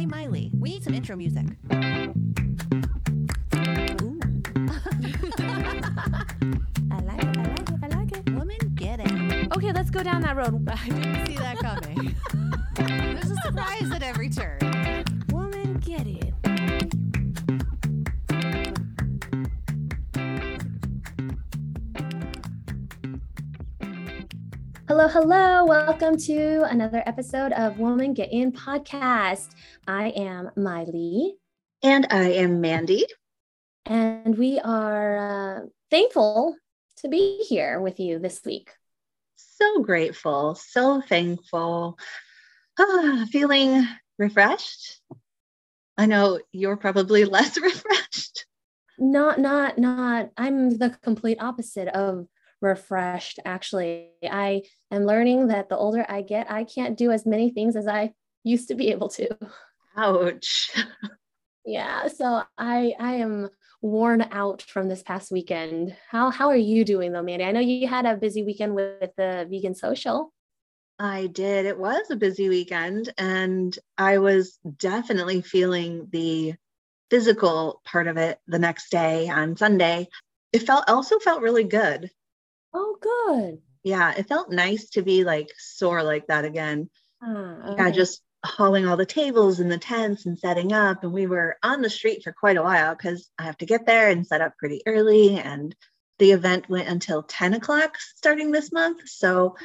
Hey, Miley, we need some intro music. Ooh. I like it. I like it. I like it. Woman, get it. Okay, let's go down that road. I didn't see that coming. There's a surprise at every turn. Woman, get it. Hello, hello. Welcome to another episode of Woman Get In podcast. I am Miley, And I am Mandy. and we are uh, thankful to be here with you this week. So grateful, so thankful, ah, feeling refreshed. I know you're probably less refreshed. Not, not, not. I'm the complete opposite of refreshed, actually. I am learning that the older I get, I can't do as many things as I used to be able to. Ouch. Yeah, so I I am worn out from this past weekend. How how are you doing though, Mandy? I know you had a busy weekend with the vegan social. I did. It was a busy weekend, and I was definitely feeling the physical part of it the next day on Sunday. It felt also felt really good. Oh, good. Yeah, it felt nice to be like sore like that again. Ah, yeah, just hauling all the tables and the tents and setting up. And we were on the street for quite a while because I have to get there and set up pretty early. And the event went until 10 o'clock starting this month. So,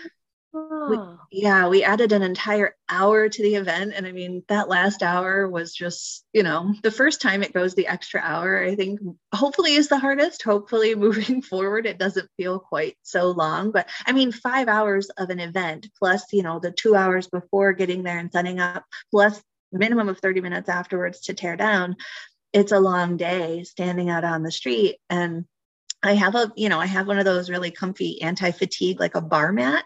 Oh, yeah, we added an entire hour to the event. And I mean, that last hour was just, you know, the first time it goes the extra hour, I think hopefully is the hardest. Hopefully, moving forward, it doesn't feel quite so long. But I mean, five hours of an event plus, you know, the two hours before getting there and setting up, plus minimum of 30 minutes afterwards to tear down. It's a long day standing out on the street. And I have a, you know, I have one of those really comfy anti fatigue, like a bar mat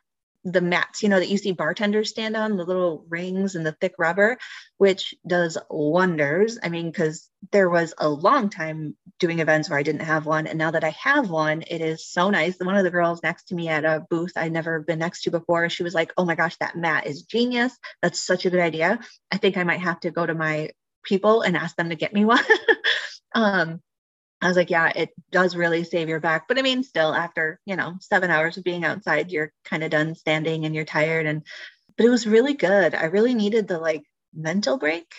the mats, you know, that you see bartenders stand on, the little rings and the thick rubber, which does wonders. I mean, because there was a long time doing events where I didn't have one. And now that I have one, it is so nice. One of the girls next to me at a booth I'd never been next to before, she was like, Oh my gosh, that mat is genius. That's such a good idea. I think I might have to go to my people and ask them to get me one. um, I was like, yeah, it does really save your back. But I mean, still, after, you know, seven hours of being outside, you're kind of done standing and you're tired. And, but it was really good. I really needed the like mental break.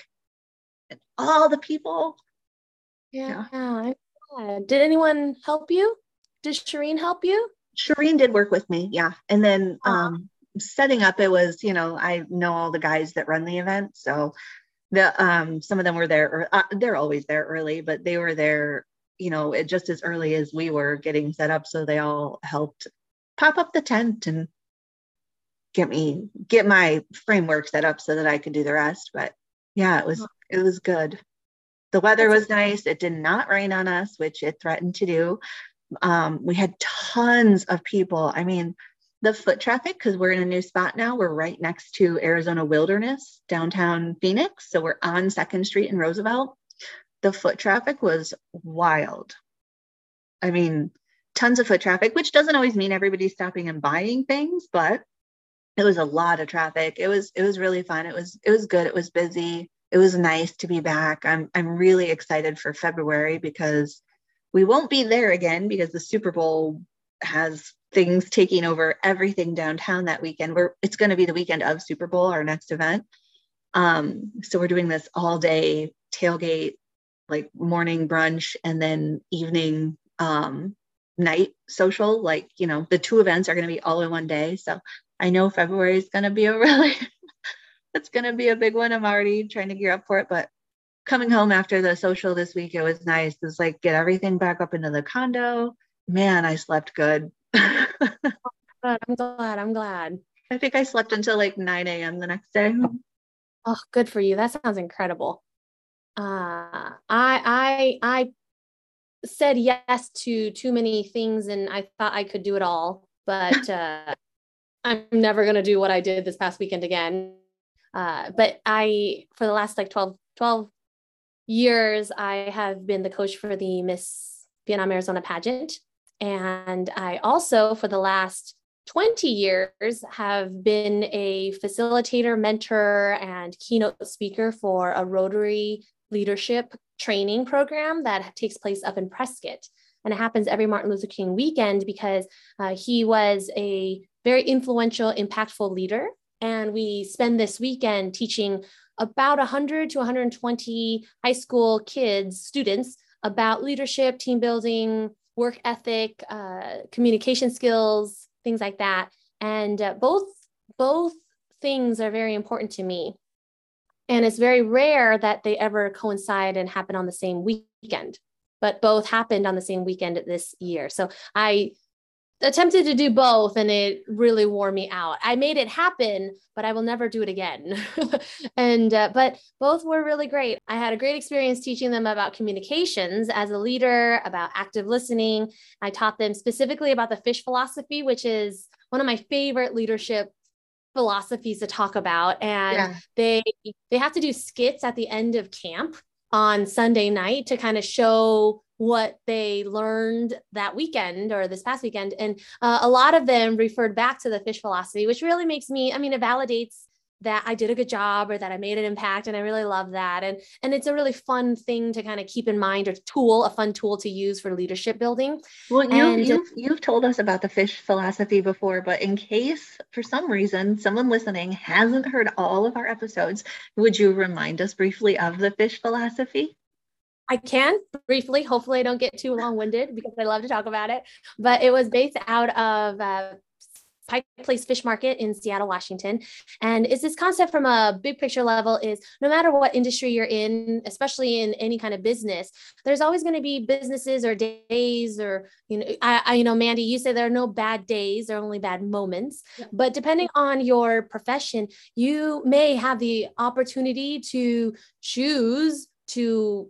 And all the people. yeah. I'm. Did anyone help you? Did Shireen help you? Shireen did work with me. Yeah. And then Aw. um, setting up, it was, you know, I know all the guys that run the event. So the, um, some of them were there, or uh, they're always there early, but they were there, you know, it- just as early as we were getting set up. So they all helped pop up the tent and get me, get my framework set up so that I could do the rest. But yeah, it was, it was good. The weather was nice. It did not rain on us, which it threatened to do um, we had tons of people. I mean, the foot traffic, because we're in a new spot now, we're right next to Arizona Wilderness, downtown Phoenix. So we're on Second Street in Roosevelt. The foot traffic was wild. I mean, tons of foot traffic, which doesn't always mean everybody's stopping and buying things, but it was a lot of traffic. It was it was really fun. It was it was good. It was busy. It was nice to be back. I'm I'm really excited for February because we won't be there again because the Super Bowl has things taking over everything downtown that weekend. We're it's going to be the weekend of Super Bowl, our next event. Um, so we're doing this all day tailgate, like morning brunch, and then evening um, night social. Like you know, the two events are going to be all in one day. So I know February is going to be a really it's going to be a big one. I'm already trying to gear up for it, but coming home after the social this week, it was nice. It's like get everything back up into the condo. Man, I slept good. Good. I'm glad. I'm glad. I think I slept until like 9 a.m. the next day. Oh, good for you. That sounds incredible. Uh, I I I said yes to too many things and I thought I could do it all, but uh, I'm never going to do what I did this past weekend again. Uh, but I, for the last like 12, 12 years, I have been the coach for the Miss Vietnam Arizona pageant. And I also, for the last 20 years have been a facilitator, mentor, and keynote speaker for a Rotary leadership training program that takes place up in Prescott. And it happens every Martin Luther King weekend because uh, he was a very influential, impactful leader. And we spend this weekend teaching about 100 to 120 high school kids, students, about leadership, team building, work ethic, uh, communication skills, things like that. And uh, both both things are very important to me. And it's very rare that they ever coincide and happen on the same weekend, but both happened on the same weekend this year. So I attempted to do both and it really wore me out. I made it happen, but I will never do it again. and uh, but both were really great. I had a great experience teaching them about communications as a leader, about active listening. I taught them specifically about the fish philosophy, which is one of my favorite leadership philosophies to talk about and yeah. they they have to do skits at the end of camp on Sunday night to kind of show what they learned that weekend or this past weekend. And uh, a lot of them referred back to the fish philosophy, which really makes me, I mean, it validates that I did a good job or that I made an impact. And I really love that. And, and it's a really fun thing to kind of keep in mind or tool, a fun tool to use for leadership building. Well, you, and, you've, you've told us about the fish philosophy before, but in case for some reason someone listening hasn't heard all of our episodes, would you remind us briefly of the fish philosophy? I can briefly. Hopefully, I don't get too long winded because I love to talk about it. But it was based out of uh, Pike Place Fish Market in Seattle, Washington. And is this concept from a big picture level is no matter what industry you're in, especially in any kind of business, there's always going to be businesses or days or, you know, I, I, you know, Mandy, you say there are no bad days, there are only bad moments. Yeah. But depending on your profession, you may have the opportunity to choose to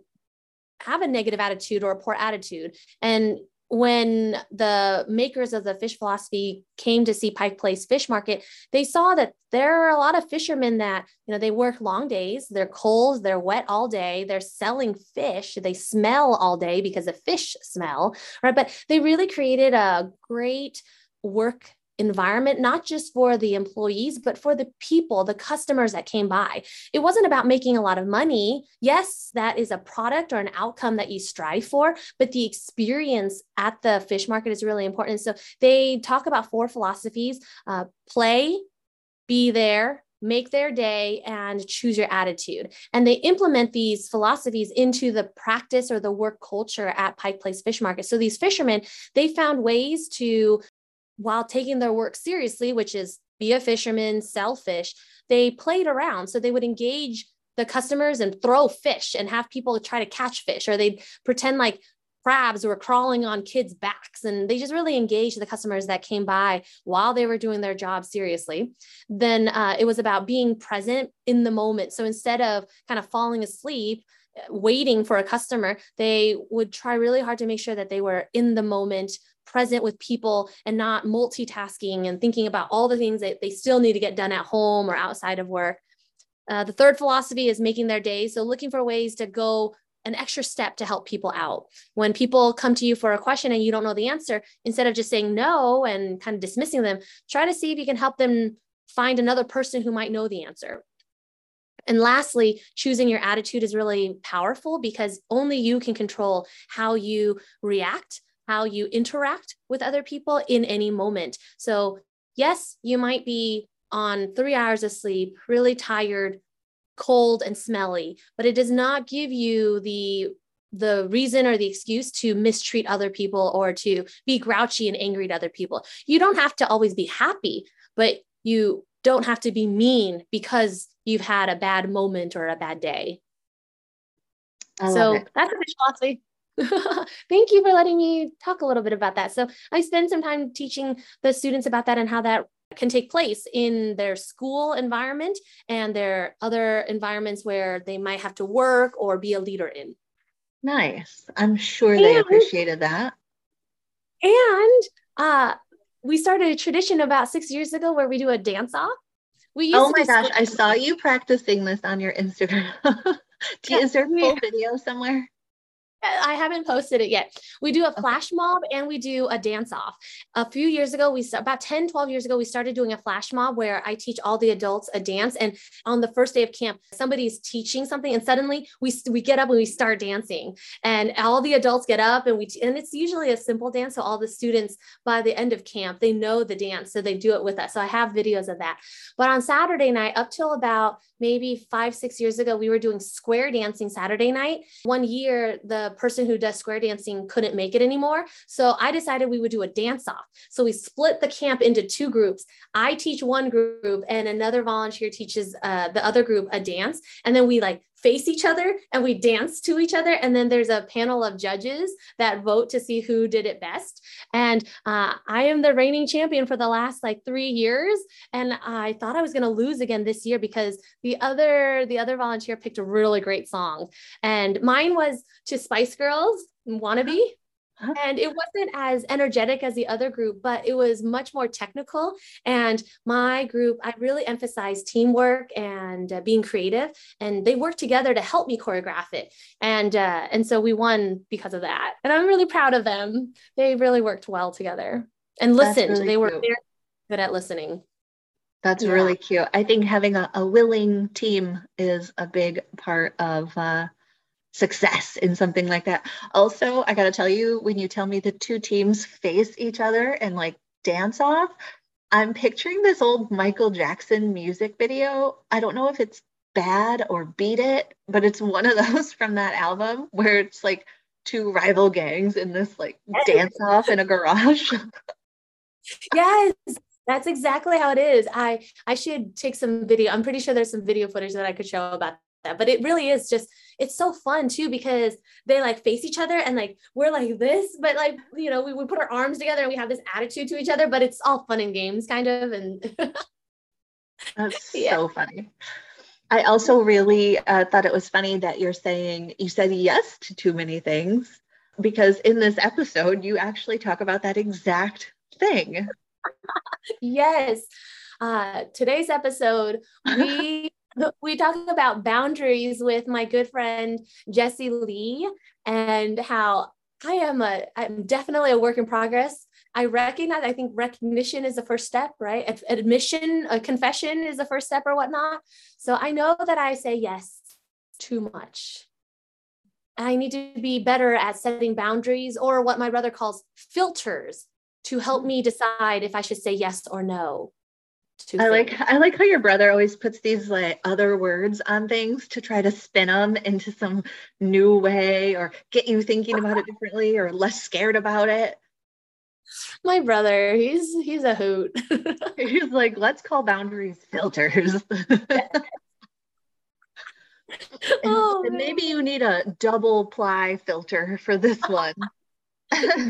have a negative attitude or a poor attitude. And when the makers of the fish philosophy came to see Pike Place Fish Market, they saw that there are a lot of fishermen that, you know, they work long days, they're cold, they're wet all day, they're selling fish, they smell all day because of fish smell, right? But they really created a great work environment, not just for the employees, but for the people, the customers that came by. It wasn't about making a lot of money. Yes, that is a product or an outcome that you strive for, but the experience at the fish market is really important. So they talk about four philosophies uh, play, be there, make their day and choose your attitude. And they implement these philosophies into the practice or the work culture at Pike Place Fish Market. So these fishermen, they found ways to while taking their work seriously, which is be a fisherman, sell fish, they played around. So they would engage the customers and throw fish and have people try to catch fish, or they'd pretend like crabs were crawling on kids' backs. And they just really engaged the customers that came by while they were doing their job seriously. Then uh, it was about being present in the moment. So instead of kind of falling asleep, waiting for a customer, they would try really hard to make sure that they were in the moment, present with people, and not multitasking and thinking about all the things that they still need to get done at home or outside of work. Uh, the third philosophy is making their day. So, looking for ways to go an extra step to help people out. When people come to you for a question and you don't know the answer, instead of just saying no and kind of dismissing them, try to see if you can help them find another person who might know the answer. And lastly, choosing your attitude is really powerful because only you can control how you react, how you interact with other people in any moment. So, yes, you might be on three hours of sleep, really tired, cold, and smelly, but it does not give you the the reason or the excuse to mistreat other people or to be grouchy and angry at other people. You don't have to always be happy, but you don't have to be mean because you've had a bad moment or a bad day. so that's a fish philosophy. Thank you for letting me talk a little bit about that. So I spend some time teaching the students about that and how that can take place in their school environment and their other environments where they might have to work or be a leader in. Nice. I'm sure and, they appreciated that. And uh, we started a tradition about six years ago where we do a dance off. We used oh my gosh, I saw you practicing this on your Instagram. do, yeah, is there a full video somewhere? I haven't posted it yet. We do a flash mob and we do a dance off. A few years ago, we about 10, 12 years ago, we started doing a flash mob where I teach all the adults a dance. And on the first day of camp, somebody's teaching something and suddenly we, we get up and we start dancing and all the adults get up and we, and it's usually a simple dance. So all the students by the end of camp, they know the dance. So they do it with us. So I have videos of that. But on Saturday night, up till about maybe five, six years ago, we were doing square dancing Saturday night. One year, the person who does square dancing couldn't make it anymore. So I decided we would do a dance off. So we split the camp into two groups. I teach one group and another volunteer teaches uh, the other group a dance. And then we like face each other and we dance to each other. And then there's a panel of judges that vote to see who did it best. And uh, I am the reigning champion for the last like three years. And I thought I was going to lose again this year because the other the other volunteer picked a really great song, and mine was to Spice Girls "Wannabe." And it wasn't as energetic as the other group, but it was much more technical. And my group, I really emphasized teamwork and uh, being creative, and they worked together to help me choreograph it. And uh, and so we won because of that. And I'm really proud of them. They really worked well together and listened. Really they were very good at listening. That's yeah. really cute. I think having a, a willing team is a big part of uh, success in something like that. Also, I got to tell you, when you tell me the two teams face each other and like dance off, I'm picturing this old Michael Jackson music video. I don't know if it's bad or beat it, but it's one of those from that album where it's like two rival gangs in this like dance off in a garage. yes. That's exactly how it is. I I should take some video. I'm pretty sure there's some video footage that I could show about that but it really is just it's so fun too because they like face each other and like we're like this but like you know we, we put our arms together and we have this attitude to each other but it's all fun and games kind of and that's yeah. so funny. I also really uh, thought it was funny that you're saying you said yes to too many things because in this episode you actually talk about that exact thing. Yes. Uh, today's episode we we talk about boundaries with my good friend Jesse Lee and how I am a I'm definitely a work in progress. I recognize I think recognition is the first step, right? Admission, a confession is the first step or whatnot. So I know that I say yes too much. I need to be better at setting boundaries or what my brother calls filters to help me decide if I should say yes or no. I like I like how your brother always puts these like other words on things to try to spin them into some new way or get you thinking about it differently or less scared about it. My brother, he's he's a hoot. he's like, let's call boundaries filters. oh, and maybe you need a double ply filter for this one.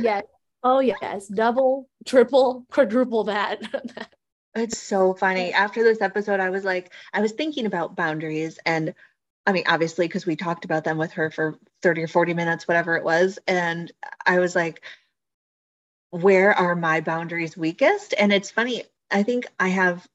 yes. Oh yes, double, triple, quadruple that. It's so funny. After this episode, I was like, I was thinking about boundaries. And I mean, obviously, because we talked about them with her for 30 or 40 minutes, whatever it was. And I was like, where are my boundaries weakest? And it's funny. I think I have,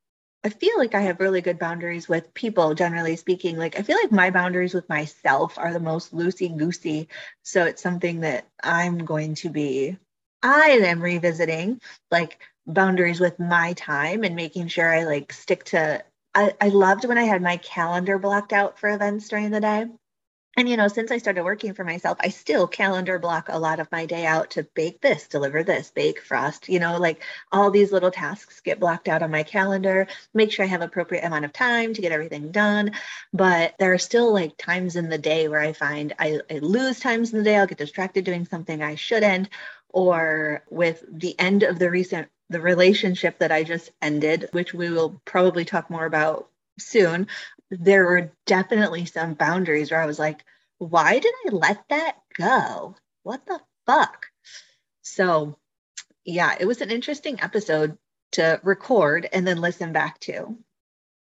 I feel like I have really good boundaries with people, generally speaking. Like, I feel like my boundaries with myself are the most loosey goosey. So it's something that I'm going to be, I am revisiting. Like, boundaries with my time and making sure I like stick to I, I loved when I had my calendar blocked out for events during the day. And you know, since I started working for myself, I still calendar block a lot of my day out to bake this, deliver this, bake, frost, you know, like all these little tasks get blocked out on my calendar, make sure I have appropriate amount of time to get everything done. But there are still like times in the day where I find I, I lose times in the day, I'll get distracted doing something I shouldn't, or with the end of the recent the relationship that I just ended, which we will probably talk more about soon, there were definitely some boundaries where I was like, why did I let that go? What the fuck? So, yeah, it was an interesting episode to record and then listen back to.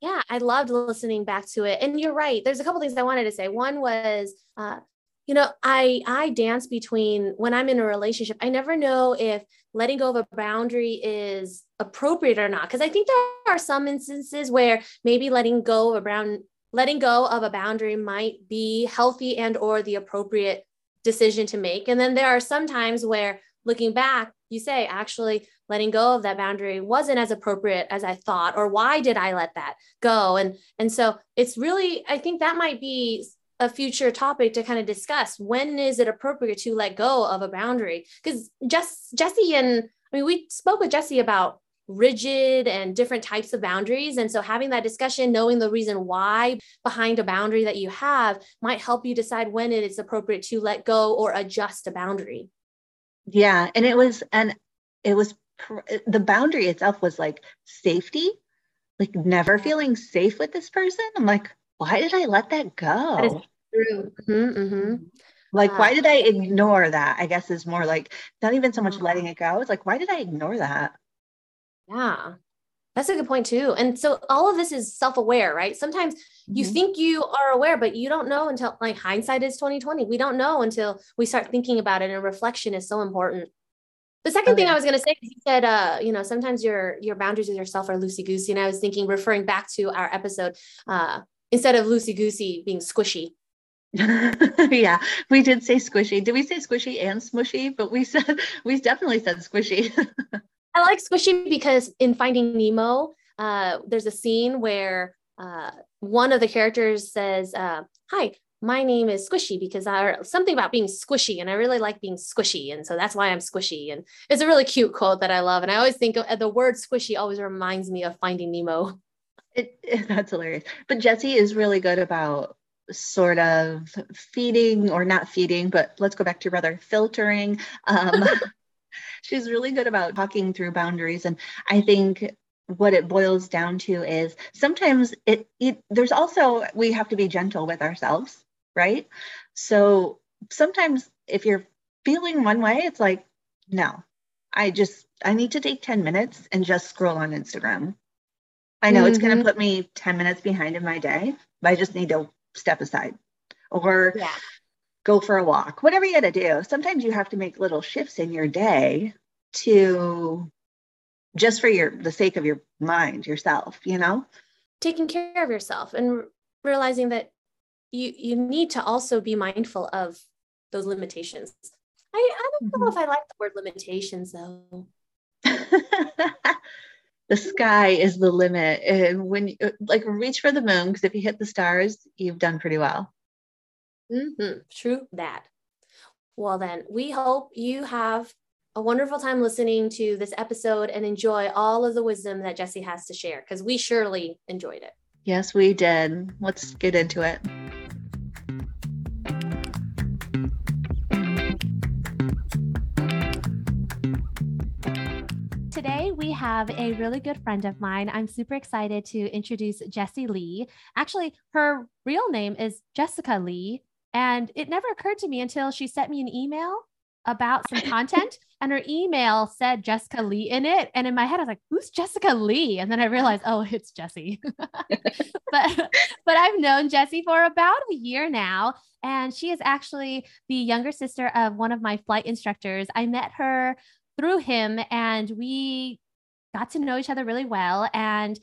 Yeah, I loved listening back to it. And you're right. There's a couple things I wanted to say. One was uh, you know i i dance between when i'm in a relationship i never know if letting go of a boundary is appropriate or not because i think there are some instances where maybe letting go of a brown letting go of a boundary might be healthy and or the appropriate decision to make. And then there are some times where looking back, you say, actually, letting go of that boundary wasn't as appropriate as I thought, or why did I let that go? And and so it's really, I think that might be a future topic to kind of discuss. When is it appropriate to let go of a boundary? Because Jess, Jesse and I mean, we spoke with Jesse about rigid and different types of boundaries. And so having that discussion, knowing the reason why behind a boundary that you have might help you decide when it is appropriate to let go or adjust a boundary. Yeah. And it was, and it was the boundary itself was like safety, like never feeling safe with this person. I'm like, why did I let that go? That is true. Mm-hmm, mm-hmm. Like, uh, why did I ignore that? I guess is more like not even so much uh-huh. letting it go. It's like, why did I ignore that? Yeah. That's a good point too. And so all of this is self-aware, right? Sometimes you mm-hmm. think you are aware, but you don't know until like hindsight is 2020. We don't know until we start thinking about it. And reflection is so important. The second okay. thing I was going to say, is you said, uh, you know, sometimes your your boundaries with yourself are loosey goosey, and I was thinking, referring back to our episode, uh, instead of loosey goosey being squishy. yeah, we did say squishy. Did we say squishy and smushy? But we said we definitely said squishy. I like squishy because in Finding Nemo, uh, there's a scene where uh, one of the characters says, uh, "Hi, my name is Squishy because I something about being squishy and I really like being squishy and so that's why I'm squishy and it's a really cute quote that I love and I always think of, the word squishy always reminds me of Finding Nemo. It, it, that's hilarious. But Jesse is really good about sort of feeding or not feeding, but let's go back to your brother filtering. Um, she's really good about talking through boundaries and I think what it boils down to is sometimes it, it there's also we have to be gentle with ourselves right? So sometimes if you're feeling one way, it's like, no, I just, I need to take 10 minutes and just scroll on Instagram. I know mm-hmm. it's going to put me 10 minutes behind in my day, but I just need to step aside or yeah. go for a walk, whatever you got to do. Sometimes you have to make little shifts in your day to just for your the sake of your mind yourself you know taking care of yourself and realizing that you you need to also be mindful of those limitations. I, I don't mm-hmm. know if I like the word limitations though. the sky is the limit. And when you like reach for the moon, because if you hit the stars, you've done pretty well. Mm-hmm. True that. Well, then we hope you have a wonderful time listening to this episode and enjoy all of the wisdom that Jesse has to share because we surely enjoyed it. Yes, we did. Let's get into it. We have a really good friend of mine. I'm super excited to introduce Jessie Lee. Actually, her real name is Jessica Lee. And it never occurred to me until she sent me an email about some content and her email said Jessica Lee in it. And in my head, I was like, who's Jessica Lee? And then I realized, oh, it's Jessie. but but I've known Jessie for about a year now. And she is actually the younger sister of one of my flight instructors. I met her through him and we got to know each other really well. And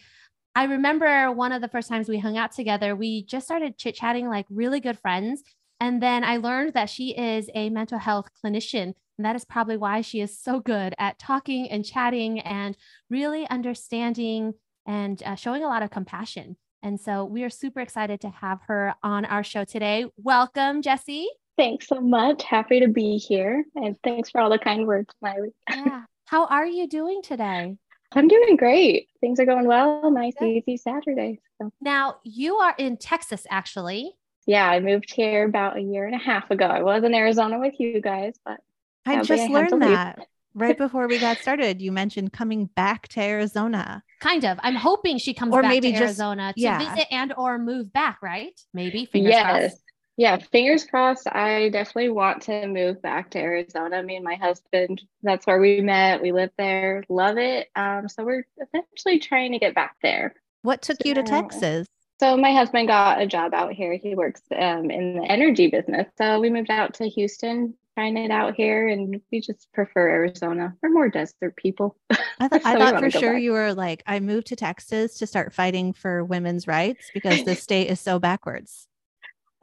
I remember one of the first times we hung out together, we just started chit chatting like really good friends. And then I learned that she is a mental health clinician. And that is probably why she is so good at talking and chatting and really understanding and uh, showing a lot of compassion. And so we are super excited to have her on our show today. Welcome, Jessie. Thanks so much. Happy to be here. And thanks for all the kind words, Miley. yeah. How are you doing today? I'm doing great. Things are going well. Nice, Good. easy Saturday. So. Now, you are in Texas, actually. Yeah, I moved here about a year and a half ago. I was in Arizona with you guys, but I just learned that right before we got started. You mentioned coming back to Arizona. Kind of. I'm hoping she comes or back maybe to just, Arizona to yeah. visit and or move back, right? Maybe. Fingers yes. Crossed. Yeah, fingers crossed. I definitely want to move back to Arizona. Me and my husband, that's where we met. We live there, love it. Um, so we're eventually trying to get back there. What took you to Texas? So my husband got a job out here. He works um, in the energy business. So we moved out to Houston, trying it out here, and we just prefer Arizona. We're more desert people. I, th- so I thought for sure back. you were like, I moved to Texas to start fighting for women's rights because the state is so backwards.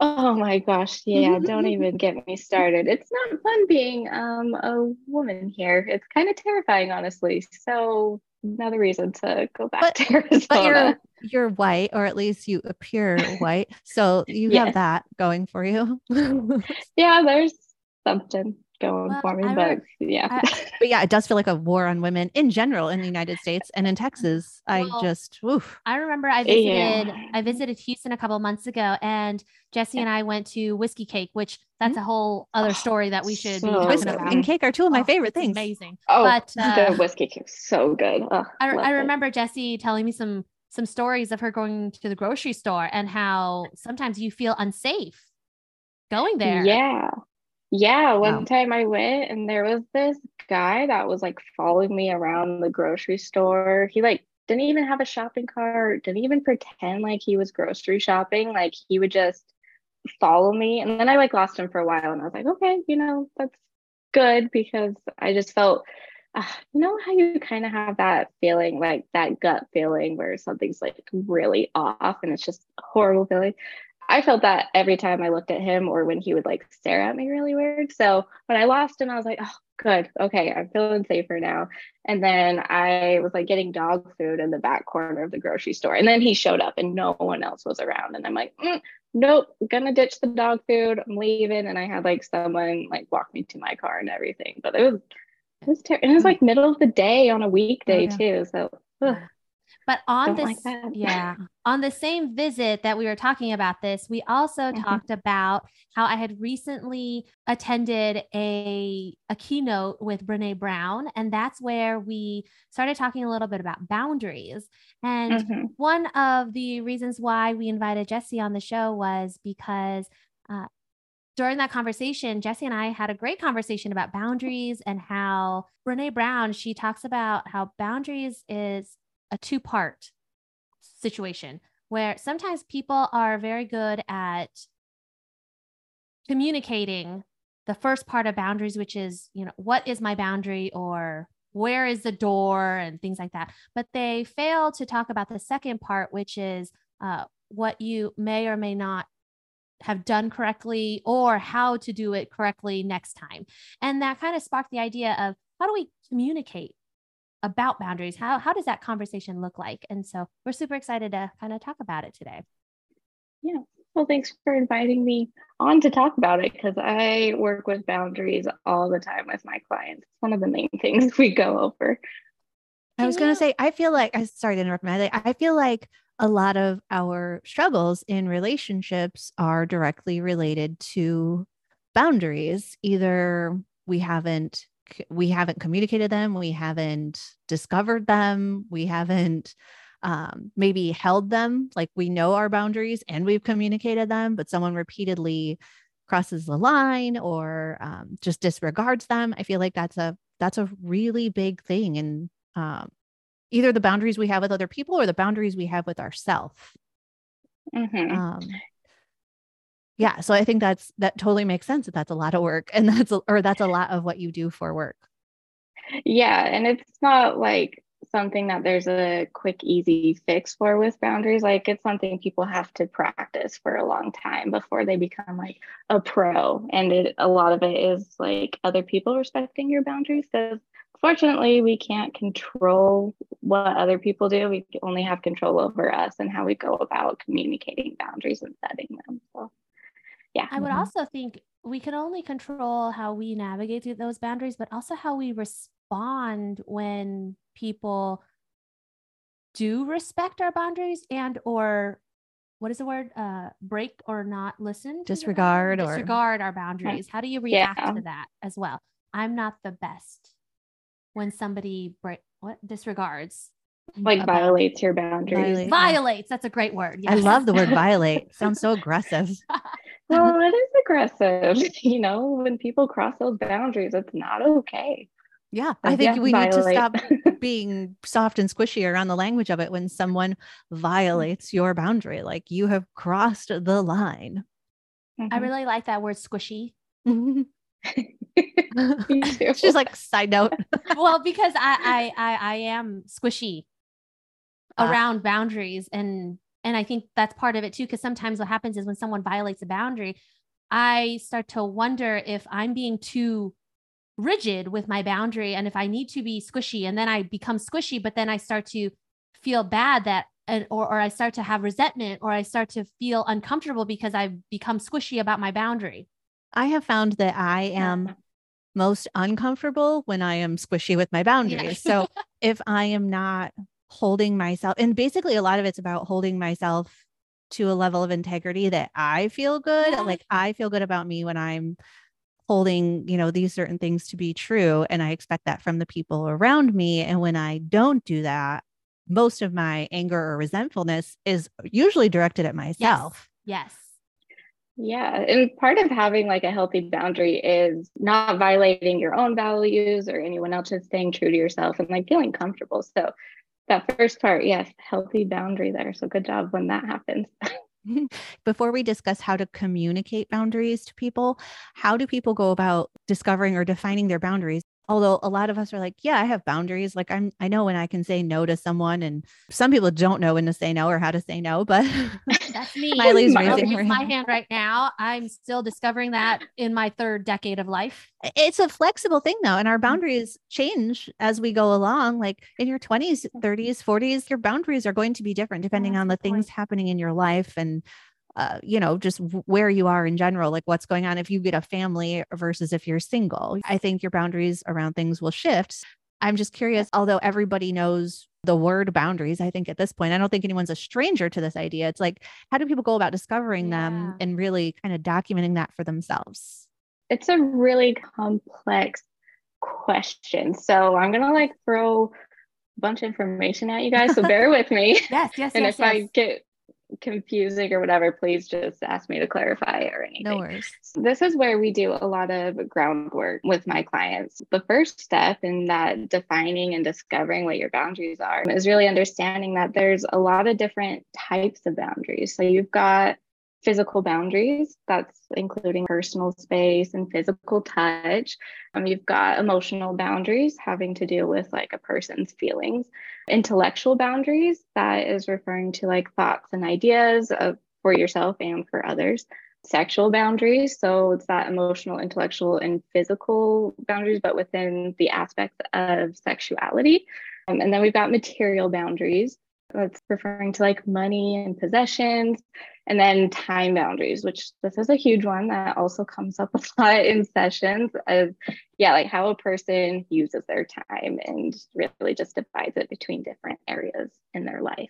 Oh my gosh. Yeah. don't even get me started. It's not fun being um, a woman here. It's kind of terrifying, honestly. So, another reason to go back but, to Arizona. But you're, you're white, or at least you appear white. So, you yes. have that going for you. yeah, there's something going well, for me. I but yeah. I, but yeah, it does feel like a war on women in general in the United States and in Texas. Well, I just oof. I remember I visited yeah. I visited Houston a couple months ago and Jesse and I went to Whiskey Cake, which that's a whole other story that we should so be talking about. And cake are two of my oh, favorite things. Amazing. Oh, but uh, the whiskey cake so good. Oh, I, I remember it. Jesse telling me some some stories of her going to the grocery store and how sometimes you feel unsafe going there. Yeah. Yeah, one wow. time I went and there was this guy that was like following me around the grocery store. He like didn't even have a shopping cart, didn't even pretend like he was grocery shopping. Like he would just follow me. And then I like lost him for a while and I was like, okay, you know, that's good because I just felt uh, you know how you kind of have that feeling like that gut feeling where something's like really off and it's just a horrible feeling I felt that every time I looked at him or when he would like stare at me really weird. So when I lost him, I was like, oh, good. Okay, I'm feeling safer now. And then I was like getting dog food in the back corner of the grocery store. And then he showed up and no one else was around. And I'm like, mm, nope, gonna ditch the dog food. I'm leaving. And I had like someone like walk me to my car and everything. But it was, it was terrible. And it was like middle of the day on a weekday oh, yeah. too. So, ugh. But on Don't this, like yeah, on the same visit that we were talking about this, we also mm-hmm. talked about how I had recently attended a a keynote with Brene Brown, and that's where we started talking a little bit about boundaries. And mm-hmm. one of the reasons why we invited Jesse on the show was because. Uh, during that conversation, Jesse and I had a great conversation about boundaries and how Brene Brown, she talks about how boundaries is a two part situation where sometimes people are very good at communicating the first part of boundaries, which is, you know, what is my boundary or where is the door and things like that. But they fail to talk about the second part, which is uh, what you may or may not have done correctly or how to do it correctly next time. And that kind of sparked the idea of how do we communicate about boundaries how how does that conversation look like? And so we're super excited to kind of talk about it today. Yeah. Well thanks for inviting me on to talk about it because i work with boundaries all the time with my clients. It's one of the main things we go over. I was going to say i feel like i sorry to interrupt my i feel like a lot of our struggles in relationships are directly related to boundaries. Either we haven't we haven't communicated them we haven't discovered them we haven't um, maybe held them. Like we know our boundaries and we've communicated them but someone repeatedly crosses the line or um, just disregards them. I feel like that's a that's a really big thing and um, either the boundaries we have with other people or the boundaries we have with ourselves mm-hmm. Yeah so i think that's that totally makes sense that that's a lot of work and that's or that's a lot of what you do for work. Yeah and it's not like something that there's a quick easy fix for with boundaries like it's something people have to practice for a long time before they become like a pro and it, a lot of it is like other people respecting your boundaries because fortunately we can't control what other people do we only have control over us and how we go about communicating boundaries and setting them so yeah. I would mm-hmm. also think we can only control how we navigate through those boundaries but also how we respond when people do respect our boundaries and or what is the word uh break or not listen disregard or disregard our boundaries. How do you react yeah. to that as well? I'm not the best when somebody break what disregards like violates your boundaries. Violates that's a great word yes. i love the word violate. Sounds so aggressive well, it is aggressive. You know, when people cross those boundaries, it's not okay. Yeah, I think yeah, we violate. need to stop being soft and squishy around the language of it when someone violates your boundary. Like you have crossed the line. Mm-hmm. I really like that word squishy. She's like side note. well, because I, I I I am squishy uh, around boundaries and and I think that's part of it too. Because sometimes what happens is when someone violates a boundary, I start to wonder if I'm being too rigid with my boundary and if I need to be squishy and then I become squishy, but then I start to feel bad that and or, or I start to have resentment or I start to feel uncomfortable because I've become squishy about my boundary. I have found that I am most uncomfortable when I am squishy with my boundaries. Yes. so if I am not holding myself, and basically a lot of it's about holding myself to a level of integrity that I feel good. Yeah. Like I feel good about me when I'm holding, you know, these certain things to be true. And I expect that from the people around me. And when I don't do that, most of my anger or resentfulness is usually directed at myself. Yes. Yeah. And part of having like a healthy boundary is not violating your own values or anyone else's, staying true to yourself and like feeling comfortable. So that first part, yes, healthy boundary there. So good job when that happens. Before we discuss how to communicate boundaries to people, how do people go about discovering or defining their boundaries? Although a lot of us are like, yeah, I have boundaries. Like I'm I know when I can say no to someone and some people don't know when to say no or how to say no, but That's me. Miley's I'll raising her my hand. hand right now. I'm still discovering that in my third decade of life. it's a flexible thing though and our Mhm. boundaries change as we go along like in your 20s 30s 40s your boundaries are going to be different depending that's on the good point. things happening in your life and uh, you know just where you are in general like what's going on if you get a family versus if you're single i think your boundaries around things will shift i'm just curious although everybody knows the word boundaries i think at this point i don't think anyone's a stranger to this idea it's like how do people go about discovering them and really kind of documenting that for themselves it's a really complex question. So I'm gonna like throw a bunch of information at you guys. So bear with me. Yes, yes, and yes. if I get confusing or whatever, please just ask me to clarify or anything. no worries This is where we do a lot of groundwork with my clients. The first step in that defining and discovering what your boundaries are is really understanding that there's a lot of different types of boundaries. So you've got physical boundaries, that's including personal space and physical touch. Um, you've got emotional boundaries having to do with like a person's feelings, intellectual boundaries, that is referring to like thoughts and ideas of, for yourself and for others sexual boundaries. So it's that emotional, intellectual, and physical boundaries, but within the aspects of sexuality. Um, and then we've got material boundaries. That's referring to like money and possessions. And then time boundaries, which this is a huge one that also comes up a lot in sessions of, yeah, like how a person uses their time and really just divides it between different areas in their life.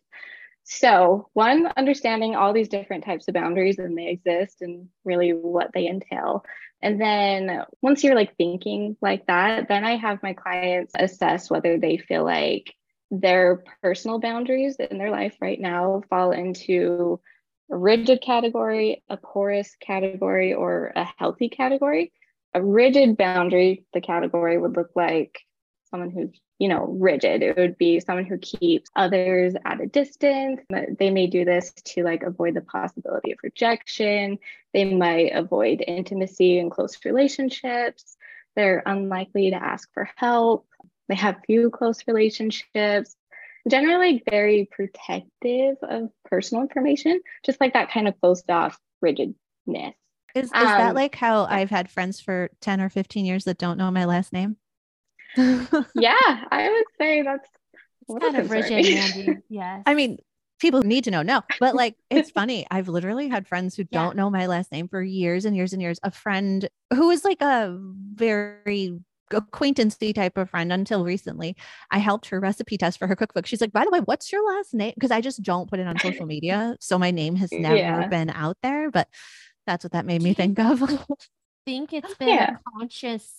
So, one, understanding all these different types of boundaries and they exist and really what they entail. And then once you're like thinking like that, then I have my clients assess whether they feel like their personal boundaries in their life right now fall into a rigid category, a porous category, or a healthy category. A rigid boundary, the category would look like someone who's you know rigid. It would be someone who keeps others at a distance. They may do this to like avoid the possibility of rejection. They might avoid intimacy and close relationships. They're unlikely to ask for help. They have few close relationships generally very protective of personal information just like that kind of closed off rigidness Is, is that Um, like how. I've had friends for 10 or 15 years that don't know my last name? yeah i would say that's a kind of rigid, concerning. Mandy. Yes. I mean, people need to know. No, but like it's funny. I've literally had friends who Yeah. don't know my last name for years and years and years. A friend who is like a very acquaintancey type of friend until recently. I helped her recipe test for her cookbook. She's like, by the way, what's your last name? Because I just don't put it on social media. So my name has never Yeah. been out there, but that's what that made me think of. I think it's been yeah. a conscious,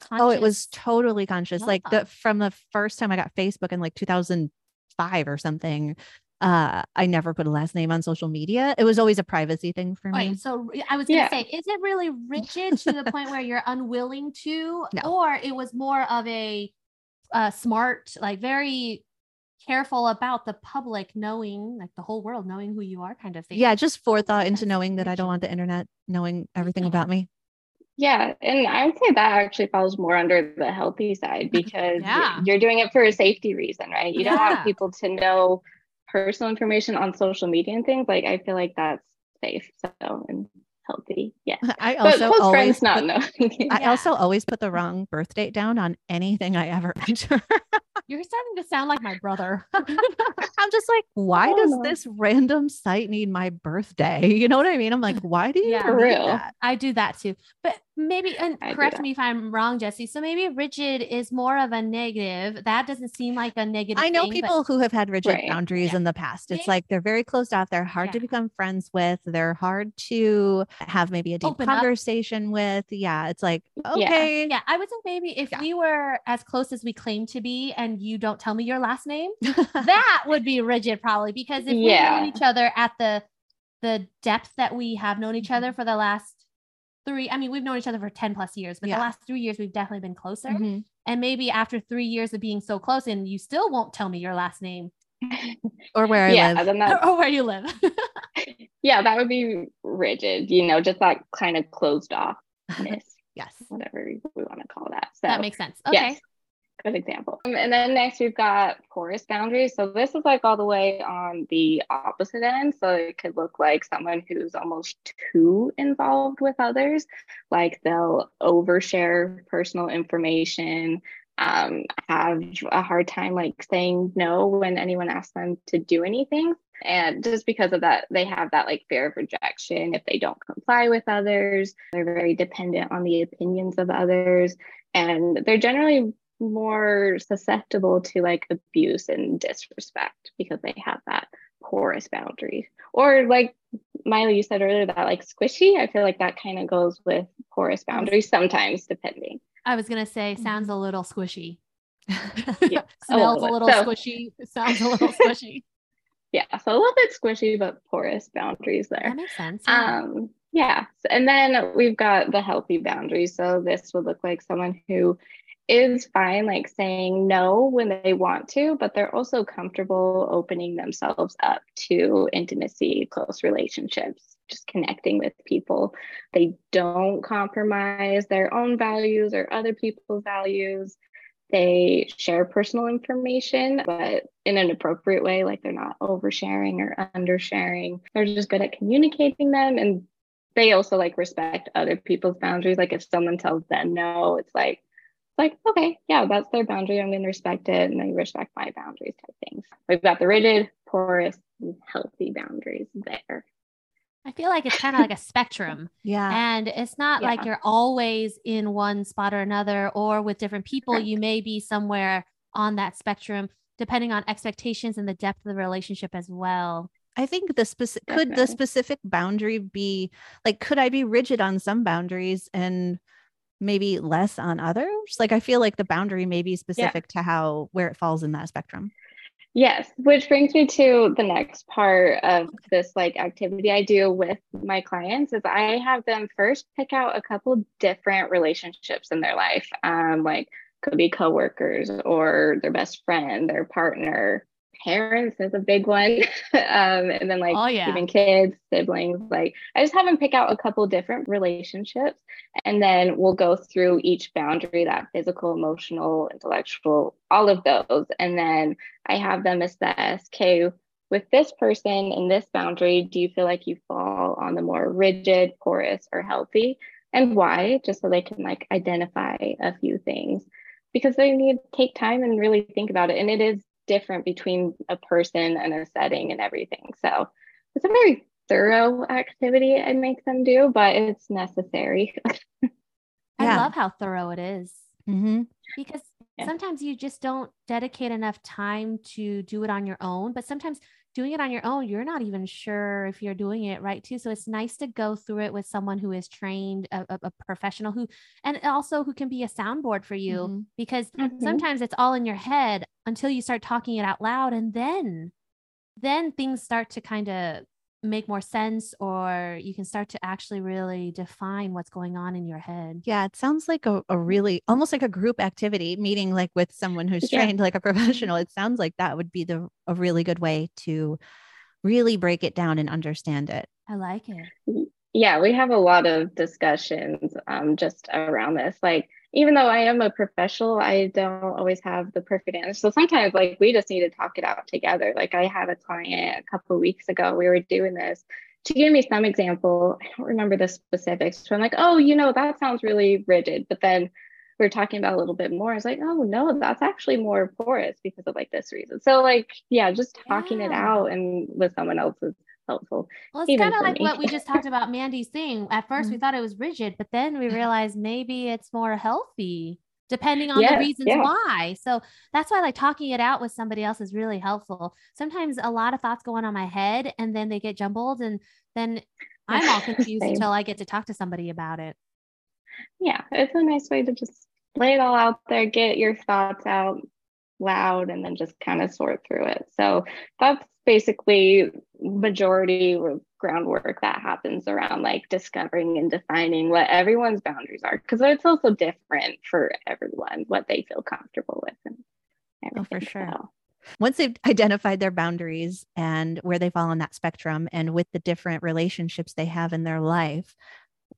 conscious. oh, it was totally conscious. Like the from the first time I got Facebook in like 2005 or something. Uh, I never put a last name on social media. It was always a privacy thing for me. Wait, so I was gonna Yeah. say, is it really rigid to the point where you're unwilling to, No. or it was more of a uh, smart, like very careful about the public knowing, like the whole world knowing who you are, kind of thing? yeah, just forethought into That's knowing that I don't want the internet knowing everything about me. Yeah, and I would say that actually falls more under the healthy side because Yeah. you're doing it for a safety reason, right? You don't want people to know personal information on social media and things, like I feel like that's safe. So and healthy. Yeah. I also always friends not knowing. I Yeah. also always put the wrong birth date down on anything I ever enter. You're starting to sound like my brother. I'm just like, why Oh, does no. this random site need my birthday? You know what I mean? I'm like, why do you Yeah. even For real. that? I do that too. But maybe, and I correct me if I'm wrong, Jesse. So maybe rigid is more of a negative. That doesn't seem like a negative. I know thing, but- people who have had rigid Right. boundaries Yeah. in the past. It's Yeah. like they're very closed off. They're hard to become friends with. They're hard to have maybe a deep Open up. conversation with. Yeah. It's like, Yeah. okay. Yeah, I would say maybe if Yeah. we were as close as we claim to be and you don't tell me your last name, that would be rigid probably because if we've known each other at the the depth that we have known each other for the last three, I mean, we've known each other for 10 plus years, but Yeah. the last three years we've definitely been closer. Mhm. And maybe after three years of being so close and you still won't tell me your last name Or where I yeah, live. that, or where you live. yeah, that would be rigid, you know, just that kind of closed offness, Yes. whatever we want to call that. So that makes sense. Okay. Yes. Good example. Um, and then next we've got porous boundaries. So this is like all the way on the opposite end. So it could look like someone who's almost too involved with others. Like they'll overshare personal information, um, have a hard time like saying no when anyone asks them to do anything. And just because of that, they have that like fear of rejection if they don't comply with others. They're very dependent on the opinions of others. And they're generally more susceptible to like abuse and disrespect because they have that porous boundary. Or like Miley, you said earlier that like squishy, I feel like that kind of goes with porous boundaries sometimes, depending. I was gonna say sounds a little squishy. Yeah, Smells a little little. So- squishy. Sounds a little squishy. Yeah, so a little bit squishy, but porous boundaries there. That makes sense. yeah. Um, yeah. And then we've got the healthy boundaries. So this would look like someone who is fine, like saying no when they want to, but they're also comfortable opening themselves up to intimacy, close relationships, just connecting with people. They don't compromise their own values or other people's values. They share personal information, but in an appropriate way, like they're not oversharing or undersharing. They're just good at communicating them. And they also like respect other people's boundaries. Like if someone tells them no, it's like, like, okay, yeah, that's their boundary. I'm going to respect it. And they respect my boundaries type things. We've got the rigid, porous, and healthy boundaries there. I feel like it's kind of like a spectrum. Yeah. And it's not like you're always in one spot or another, or with different people, Correct. you may be somewhere on that spectrum, depending on expectations and the depth of the relationship as well. I think the specific could the specific boundary be like could I be rigid on some boundaries and maybe less on others? Like I feel like the boundary may be specific to how where it falls in that spectrum. Yes, which brings me to the next part of this like activity I do with my clients is I have them first pick out a couple different relationships in their life. Um, like could be coworkers or their best friend, their partner, parents is a big one. um, and then like Oh, yeah. even kids, siblings. Like I just have them pick out a couple different relationships and then we'll go through each boundary, that physical, emotional, intellectual, all of those. And then I have them assess, okay, with this person in this boundary, do you feel like you fall on the more rigid, porous, or healthy? And why? Just so they can like identify a few things because they need to take time and really think about it. And it is different between a person and a setting and everything. So it's a very thorough activity I make them do, but it's necessary. I love how thorough it is Mm-hmm. because Yeah. sometimes you just don't dedicate enough time to do it on your own. But sometimes doing it on your own, you're not even sure if you're doing it right too. So it's nice to go through it with someone who is trained, a, a, a professional who, and also who can be a soundboard for you Mhm. because Mhm. sometimes it's all in your head until you start talking it out loud and then then things start to kind of make more sense or you can start to actually really define what's going on in your head Yeah, it sounds like a, a really almost like a group activity meeting like with someone who's Yeah. trained like a professional. It sounds like that would be the a really good way to really break it down and understand it. i like it yeah, we have a lot of discussions um, just around this. Like, even though I am a professional, I don't always have the perfect answer. So sometimes like we just need to talk it out together. Like I had a client a couple weeks ago, we were doing this. To give me some example, I don't remember the specifics. So I'm like, oh, you know, that sounds really rigid. But then we are talking about a little bit more. I was like, oh no, that's actually more porous because of like this reason. So like, yeah, just talking yeah. it out and with someone else is helpful. Well, it's kind of like me. what we just talked about Mandy thing. At 1st mm-hmm. we thought it was rigid, but then we realized maybe it's more healthy depending on the reasons yeah. why. So that's why like talking it out with somebody else is really helpful. Sometimes a lot of thoughts go on on my head and then they get jumbled and then I'm all confused until I get to talk to somebody about it. Yeah, it's a nice way to just lay it all out there, get your thoughts out loud and then just kind of sort through it. So that's basically majority of groundwork that happens around like discovering and defining what everyone's boundaries are because it's also different for everyone what they feel comfortable with and oh, for sure so. once they've identified their boundaries and where they fall on that spectrum and with the different relationships they have in their life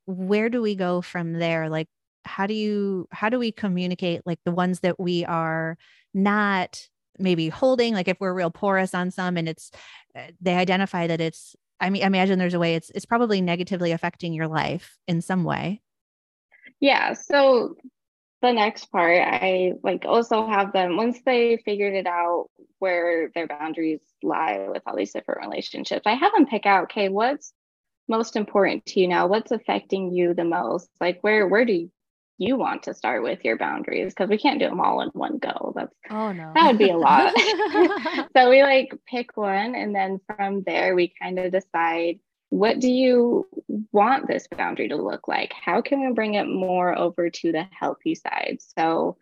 where do we go from there like how do you how do we communicate like the ones that we are not maybe holding like if we're real porous on some and it's uh, they identify that it's i mean i imagine there's a way it's it's probably negatively affecting your life in some way. Yeah so the next part i like also have them once they figured it out where their boundaries lie with all these different relationships i have them pick out okay what's most important to you now? What's affecting you the most? Like where where do you want to start with your boundaries because we can't do them all in one go. That's oh no, that would be a lot. so we like pick one, and then from there we kind of decide what do you want this boundary to look like? How can we bring it more over to the healthy side? So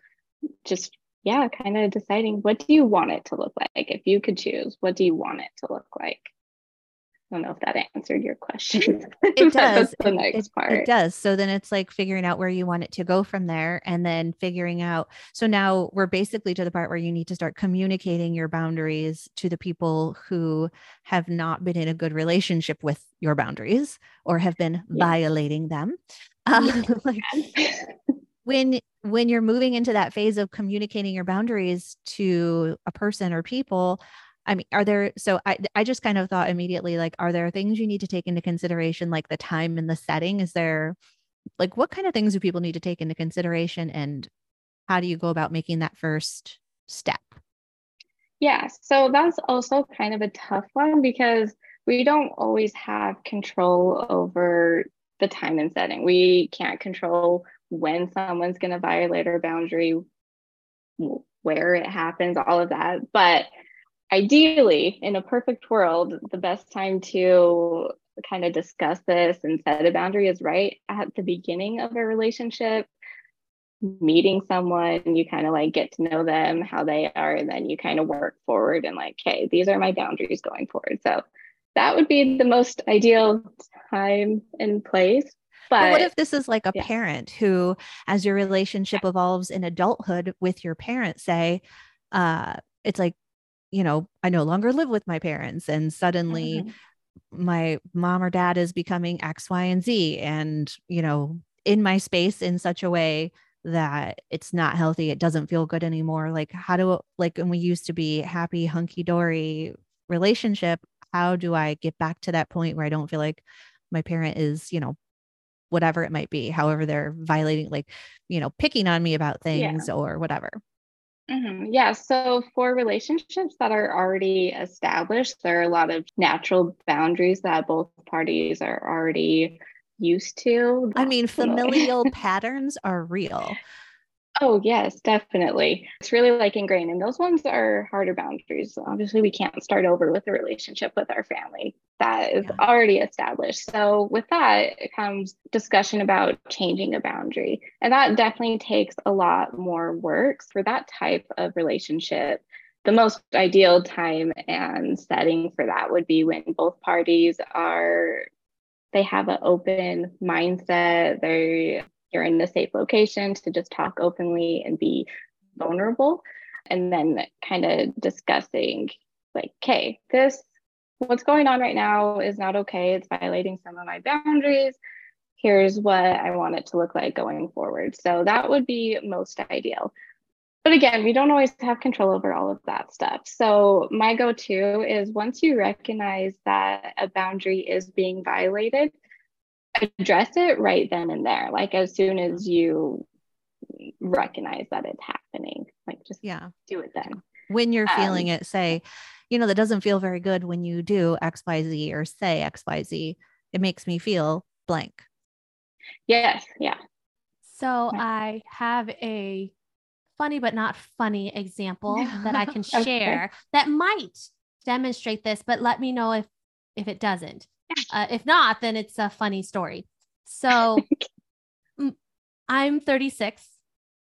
just yeah, kind of deciding what do you want it to look like? If you could choose, what do you want it to look like? Don't know if that answered your question. It does. the next it, part. It does. So then it's like figuring out where you want it to go from there and then figuring out. So now we're basically to the part where you need to start communicating your boundaries to the people who have not been in a good relationship with your boundaries or have been yeah. violating them. Um, like, when when you're moving into that phase of communicating your boundaries to a person or people I mean, are there, so I, I just kind of thought immediately, like, are there things you need to take into consideration, like the time and the setting? Is there, like, what kind of things do people need to take into consideration? And how do you go about making that first step? Yeah. So that's also kind of a tough one because we don't always have control over the time and setting. We can't control when someone's going to violate our boundary, where it happens, all of that. But ideally, in a perfect world, the best time to kind of discuss this and set a boundary is right at the beginning of a relationship meeting someone you kind of like get to know them how they are and then you kind of work forward and like hey these are my boundaries going forward so that would be the most ideal time and place but, but what if this is like a yeah. parent who as your relationship evolves in adulthood with your parent say uh it's like you know, I no longer live with my parents and suddenly mm-hmm. my mom or dad is becoming X, Y, and Z and, you know, in my space in such a way that it's not healthy. It doesn't feel good anymore. Like, how do, like, when we used to be happy, hunky dory relationship, how do I get back to that point where I don't feel like my parent is, you know, whatever it might be, however they're violating, like, you know, picking on me about things yeah. or whatever. Mm-hmm. Yeah. So for relationships that are already established, there are a lot of natural boundaries that both parties are already used to. I mean, familial patterns are real. Oh, yes, definitely. It's really like ingrained, and those ones are harder boundaries. Obviously, we can't start over with a relationship with our family that is yeah. already established. So, with that comes discussion about changing a boundary. And that definitely takes a lot more work for that type of relationship. The most ideal time and setting for that would be when both parties are they have an open mindset they you're in a safe location to just talk openly and be vulnerable. And then kind of discussing, like, okay, this, what's going on right now is not okay. It's violating some of my boundaries. here's what I want it to look like going forward. So that would be most ideal. But again, we don't always have control over all of that stuff. So my go to is once you recognize that a boundary is being violated, address it right then and there. Like as soon as you recognize that it's happening, like just yeah, do it then. When you're um, feeling it, say, you know, that doesn't feel very good when you do XYZ or say XYZ. It makes me feel blank. Yes. Yeah. So I have a funny but not funny example that I can share okay. that might demonstrate this, but let me know if if it doesn't. Uh, if not, then it's a funny story. So I'm 36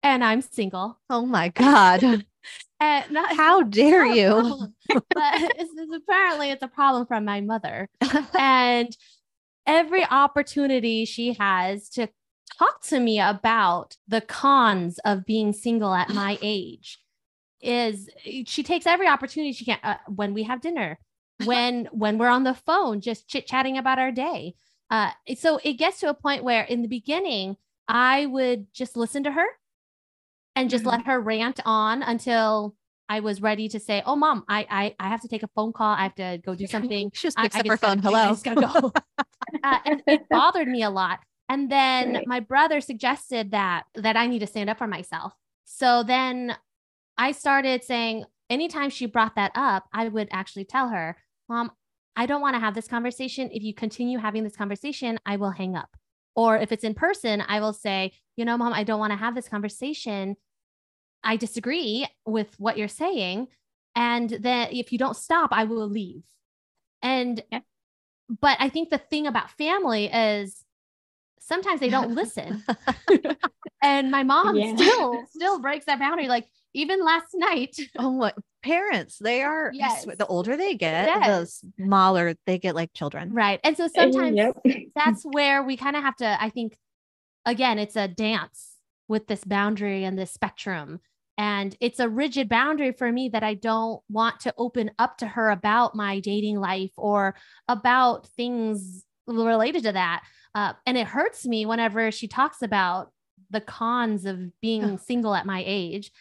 and I'm single. Oh my god. and not, how dare you? but it's, it's, apparently it's a problem from my mother. and every opportunity she has to talk to me about the cons of being single at my age is she takes every opportunity she can uh, when we have dinner when when we're on the phone just chit chatting about our day uh, so it gets to a point where in the beginning i would just listen to her and just mm-hmm. let her rant on until I was ready to say, "Oh, mom, I I, I have to take a phone call. I have to go do something." she just picks I, up I her phone. Hello. I just gotta go. uh, and it bothered me a lot. And then right. my brother suggested that that I need to stand up for myself. So then I started saying anytime she brought that up, I would actually tell her, "Mom, I don't want to have this conversation. If you continue having this conversation, I will hang up." Or if it's in person, I will say, "You know, mom, I don't want to have this conversation. I disagree with what you're saying. And then if you don't stop, I will leave." And yeah. but I think the thing about family is sometimes they don't listen. and my mom yeah. still still breaks that boundary. Like even last night. Oh what parents, they are yes. the older they get, yes. the smaller they get like children. Right. And so sometimes yep. that's where we kind of have to, I think, again, it's a dance with this boundary and this spectrum. And it's a rigid boundary for me that I don't want to open up to her about my dating life or about things related to that. Uh, and it hurts me whenever she talks about the cons of being single at my age.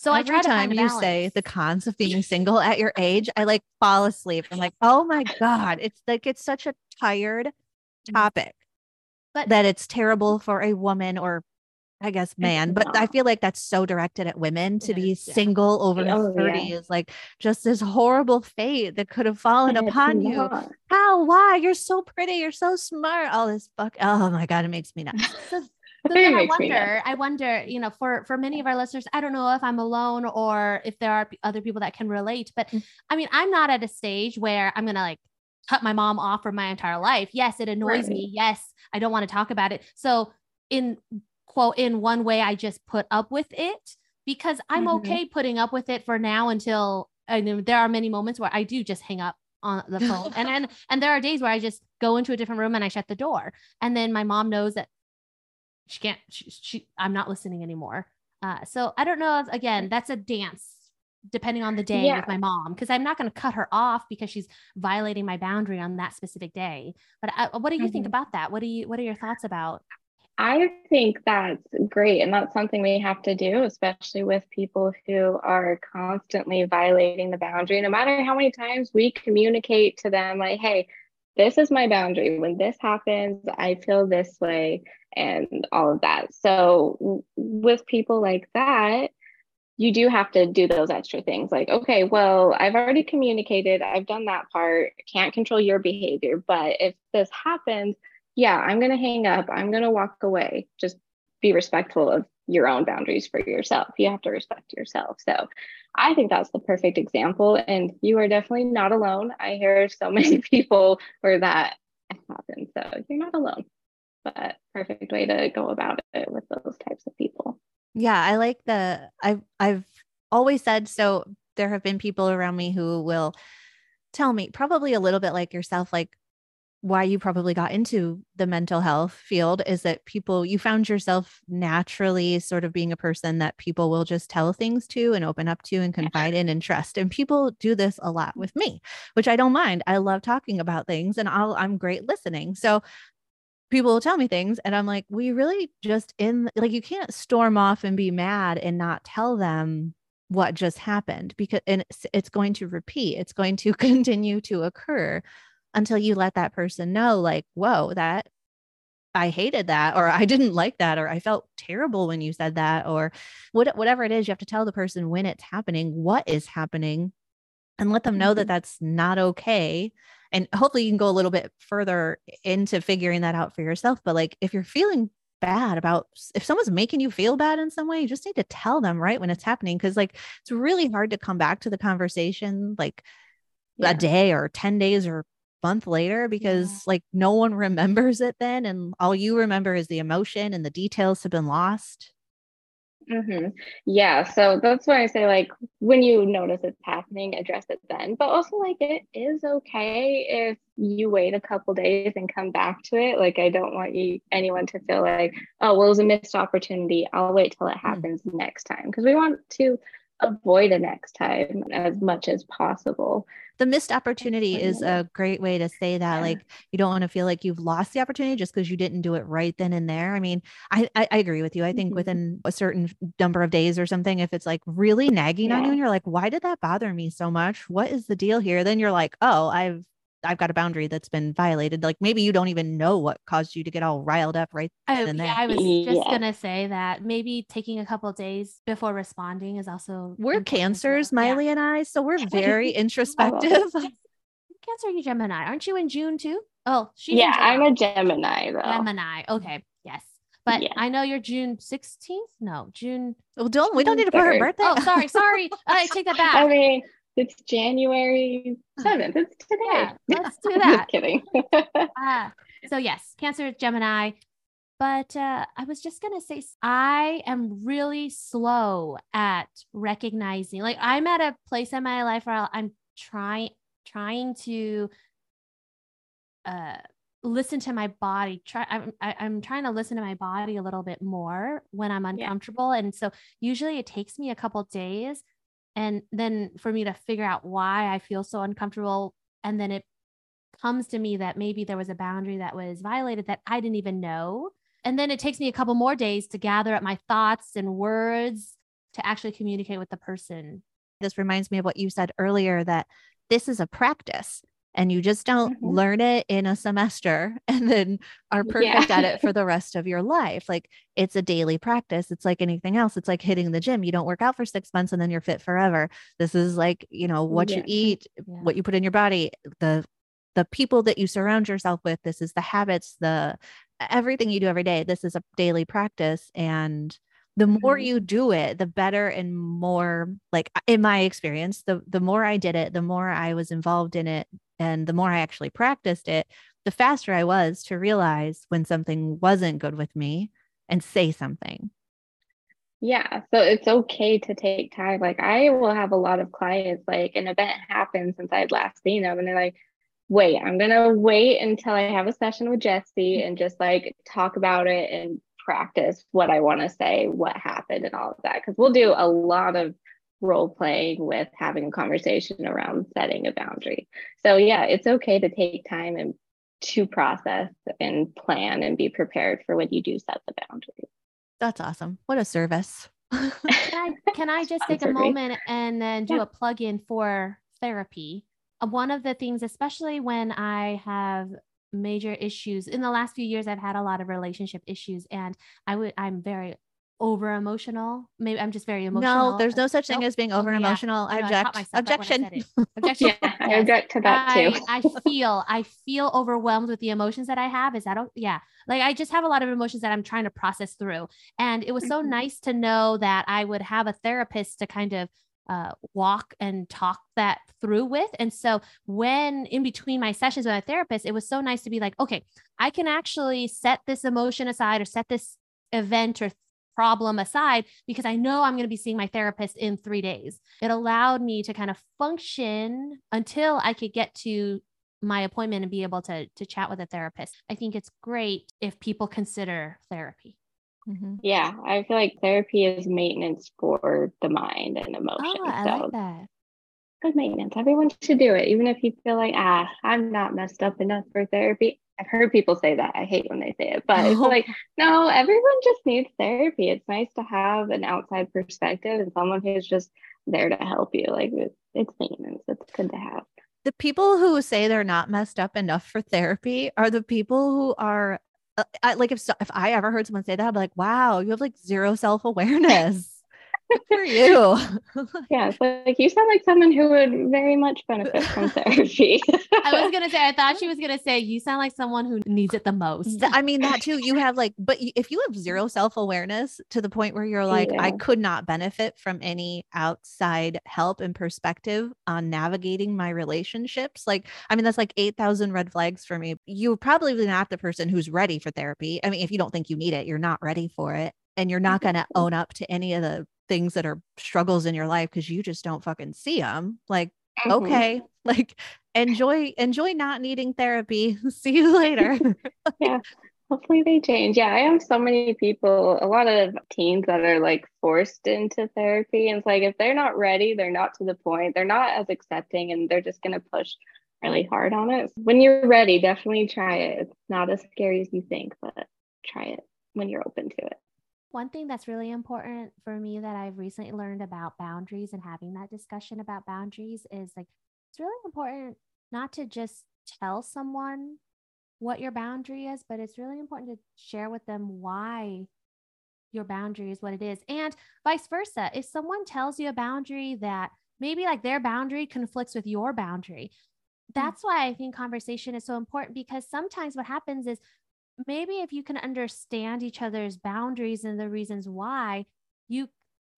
So every I time you say the cons of being single at your age, I like fall asleep. I'm like, oh my God. It's like it's such a tired mm-hmm. topic. But that it's terrible for a woman or I guess man, but I feel like that's so directed at women to be yeah. single over oh, 30 yeah. is like just this horrible fate that could have fallen upon you. How? Why? You're so pretty. You're so smart. All this fuck. Oh my God. It makes me nuts. so, then I wonder, I wonder, you know, for for many of our listeners, I don't know if I'm alone or if there are other people that can relate, but mm. I mean, I'm not at a stage where I'm gonna like cut my mom off for my entire life. Yes, it annoys right. me. Yes, I don't want to talk about it. So in quote in one way i just put up with it because i'm mm-hmm. okay putting up with it for now until I mean, there are many moments where i do just hang up on the phone and then and there are days where i just go into a different room and i shut the door and then my mom knows that she can't she, she i'm not listening anymore uh, so i don't know if, again that's a dance depending on the day yeah. with my mom because i'm not going to cut her off because she's violating my boundary on that specific day but I, uh, what do you mm-hmm. think about that what do you what are your thoughts about I think that's great. And that's something we have to do, especially with people who are constantly violating the boundary. No matter how many times we communicate to them, like, hey, this is my boundary. When this happens, I feel this way, and all of that. So, with people like that, you do have to do those extra things like, okay, well, I've already communicated, I've done that part, can't control your behavior. But if this happens, yeah, I'm going to hang up. I'm going to walk away. Just be respectful of your own boundaries for yourself. You have to respect yourself. So I think that's the perfect example. And you are definitely not alone. I hear so many people where that happens. So you're not alone, but perfect way to go about it with those types of people. Yeah, I like the I've I've always said so there have been people around me who will tell me probably a little bit like yourself like why you probably got into the mental health field is that people you found yourself naturally sort of being a person that people will just tell things to and open up to and confide in and trust. And people do this a lot with me which i don't mind. I love talking about things and I'll, i'm great listening. So people will tell me things and I'm like, we really just in like you can't storm off and be mad and not tell them what just happened because and it's, it's going to repeat. It's going to continue to occur until you let that person know like, whoa, that I hated that, or I didn't like that, or I felt terrible when you said that, or what, whatever it is, you have to tell the person when it's happening, what is happening, and let them know that Mhm. that's not okay. And hopefully, you can go a little bit further into figuring that out for yourself. But like, if you're feeling bad about if someone's making you feel bad in some way, you just need to tell them right when it's happening. Cause like, it's really hard to come back to the conversation like Yeah. a day or 10 days or month later because like no one remembers it then and all you remember is the emotion and the details have been lost hmm Yeah, so that's why I say like when you notice it's happening, address it then. But also like it is okay if you wait a couple days and come back to it. Like I don't want you anyone to feel like, oh, well, it was a missed opportunity. I'll wait till it happens next time because we want to avoid a next time as much as possible. the missed opportunity is a great way to say that Yeah. like you don't want to feel like you've lost the opportunity just because you didn't do it right then and there i mean i i, I agree with you i think Mhm. within a certain number of days or something if it's like really nagging on you and you're like why did that bother me so much what is the deal here then you're like oh i've I've got a boundary that's been violated. Like maybe you don't even know what caused you to get all riled up right I, then oh, yeah, I was just Yeah. gonna say that maybe taking a couple days before responding is also We're cancers, well. Yeah. Miley and I, so we're very introspective. Cancer, you Gemini, aren't you in June too? Oh, she. yeah, I'm a Gemini though. Gemini. Okay, yes, but Yeah. I know you're June 16th. No, June. well, don't we don't need to put her birthday. Oh, sorry, sorry. I take that back. I back. mean, it's January 7th. It's today. Yeah, let's do that. Just kidding. Ah, so yes, Cancer, is Gemini. But uh, I was just gonna say, I am really slow at recognizing. Like, I'm at a place in my life where I'm trying trying to uh, listen to my body. Try, I'm I, I'm trying to listen to my body a little bit more when I'm Yeah. uncomfortable, and so usually it takes me a couple days, and then for me to figure out why I feel so uncomfortable, and then it comes to me that maybe there was a boundary that was violated that I didn't even know. And then it takes me a couple more days to gather up my thoughts and words to actually communicate with the person. this reminds me of what you said earlier that this is a practice and you just don't Mhm. learn it in a semester and then are perfect at it for the rest of your life. Like it's a daily practice. It's like anything else. It's like hitting the gym. You don't work out for six months and then you're fit forever. This is like, you know, what you eat, Yeah. what you put in your body, the the people that you surround yourself with. This is the habits, the everything you do every day. This is a daily practice. And the more Mhm. you do it, the better and more like in my experience, the the more I did it, the more I was involved in it and the more I actually practiced it, the faster I was to realize when something wasn't good with me and say something. Yeah, so it's okay to take time. Like I will have a lot of clients, like an event happened since I'd last seen them, and they're like, wait, I'm gonna wait until I have a session with Jesse and just like talk about it and practice what I want to say, what happened, and all of that. Because we'll do a lot of role playing with having a conversation around setting a boundary. So yeah, it's okay to take time and to process and plan and be prepared for when you do set the boundary. That's awesome. What a service. Can I can I just take a moment and then do Yeah. a plug in for therapy? Uh, One of the things, especially when I have major issues in the last few years, I've had a lot of relationship issues, and I would I'm very over emotional. Maybe I'm just very emotional. No, there's no such thing Nope. as being Oh, over emotional. I I I object. myself I Objection. said. Objection. Yeah, I Yes. object to that too. I, I feel I feel overwhelmed with the emotions that I have. Is that o- yeah? Like I just have a lot of emotions that I'm trying to process through, and it was so Mhm. nice to know that I would have a therapist to kind of uh, walk and talk that through with. And so when in between my sessions with my therapist, it was so nice to be like, okay, I can actually set this emotion aside or set this event or problem aside because I know I'm going to be seeing my therapist in three days. It allowed me to kind of function until I could get to my appointment and be able to to chat with a therapist. I think it's great if people consider therapy. Mhm. Yeah, I feel like therapy is maintenance for the mind and emotion. Oh, I so like that. good maintenance. Everyone should do it, even if you feel like, ah, I'm not messed up enough for therapy. I've heard people say that. I hate when they say it, but it's like, no, everyone just needs therapy. It's nice to have an outside perspective and someone who's just there to help you. Like it's, it's maintenance. It's good to have. The people who say they're not messed up enough for therapy are the people who are uh, I, like if if I ever heard someone say that, I'd be like, wow, you have like zero self awareness. Good for you. yeah, like you sound like someone who would very much benefit from therapy. I was gonna say, I thought she was gonna say, you sound like someone who needs it the most. I mean, that too. You have like, but if you have zero self awareness to the point where you're like, yeah. I could not benefit from any outside help and perspective on navigating my relationships. Like, I mean, that's like eight thousand red flags for me. You're probably not the person who's ready for therapy. I mean, if you don't think you need it, you're not ready for it and you're not going to mm-hmm. own up to any of the things that are struggles in your life because you just don't fucking see them like mm-hmm. okay like enjoy enjoy not needing therapy. See you later. Yeah hopefully they change. Yeah i have so many people a lot of teens that are like forced into therapy and it's like if they're not ready they're not to the point they're not as accepting and they're just going to push really hard on it. When you're ready definitely try it. It's not as scary as you think but try it when you're open to it one thing that's really important for me that I've recently learned about boundaries and having that discussion about boundaries is like it's really important not to just tell someone what your boundary is, but it's really important to share with them why your boundary is what it is. And vice versa. If someone tells you a boundary that maybe like their boundary conflicts with your boundary, hmm. that's why I think conversation is so important because sometimes what happens is maybe if you can understand each other's boundaries and the reasons why you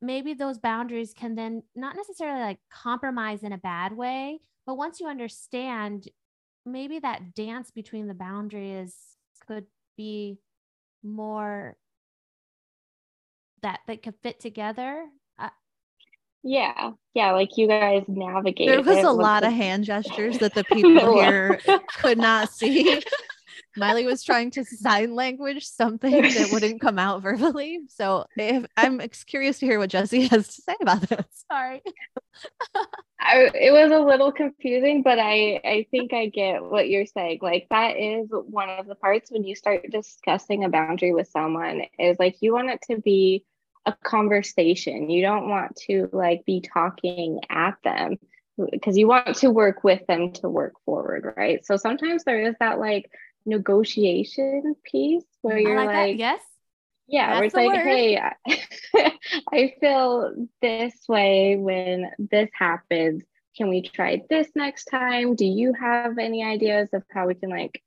maybe those boundaries can then not necessarily like compromise in a bad way but once you understand maybe that dance between the boundaries could be more that that could fit together uh, yeah yeah like you guys navigate there was a lot of hand gestures that the people here could not see Miley was trying to sign language something that wouldn't come out verbally. So if I'm curious to hear what Jesse has to say about this. Sorry. I, it was a little confusing, but I, I think I get what you're saying. Like that is one of the parts when you start discussing a boundary with someone is like you want it to be a conversation. You don't want to like be talking at them because you want to work with them to work forward, right? So sometimes there is that like negotiation piece where you're like, like yes. yeah where it's like word. hey I feel this way when this happens. Can we try this next time? Do you have any ideas of how we can like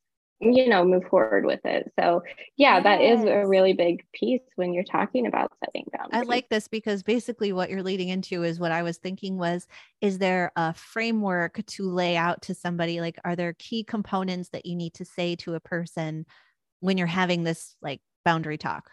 you know move forward with it. So yeah yes. that is a really big piece when you're talking about setting boundaries. i like this because basically what you're leading into is what i was thinking was is there a framework to lay out to somebody? Like are there key components that you need to say to a person when you're having this like boundary talk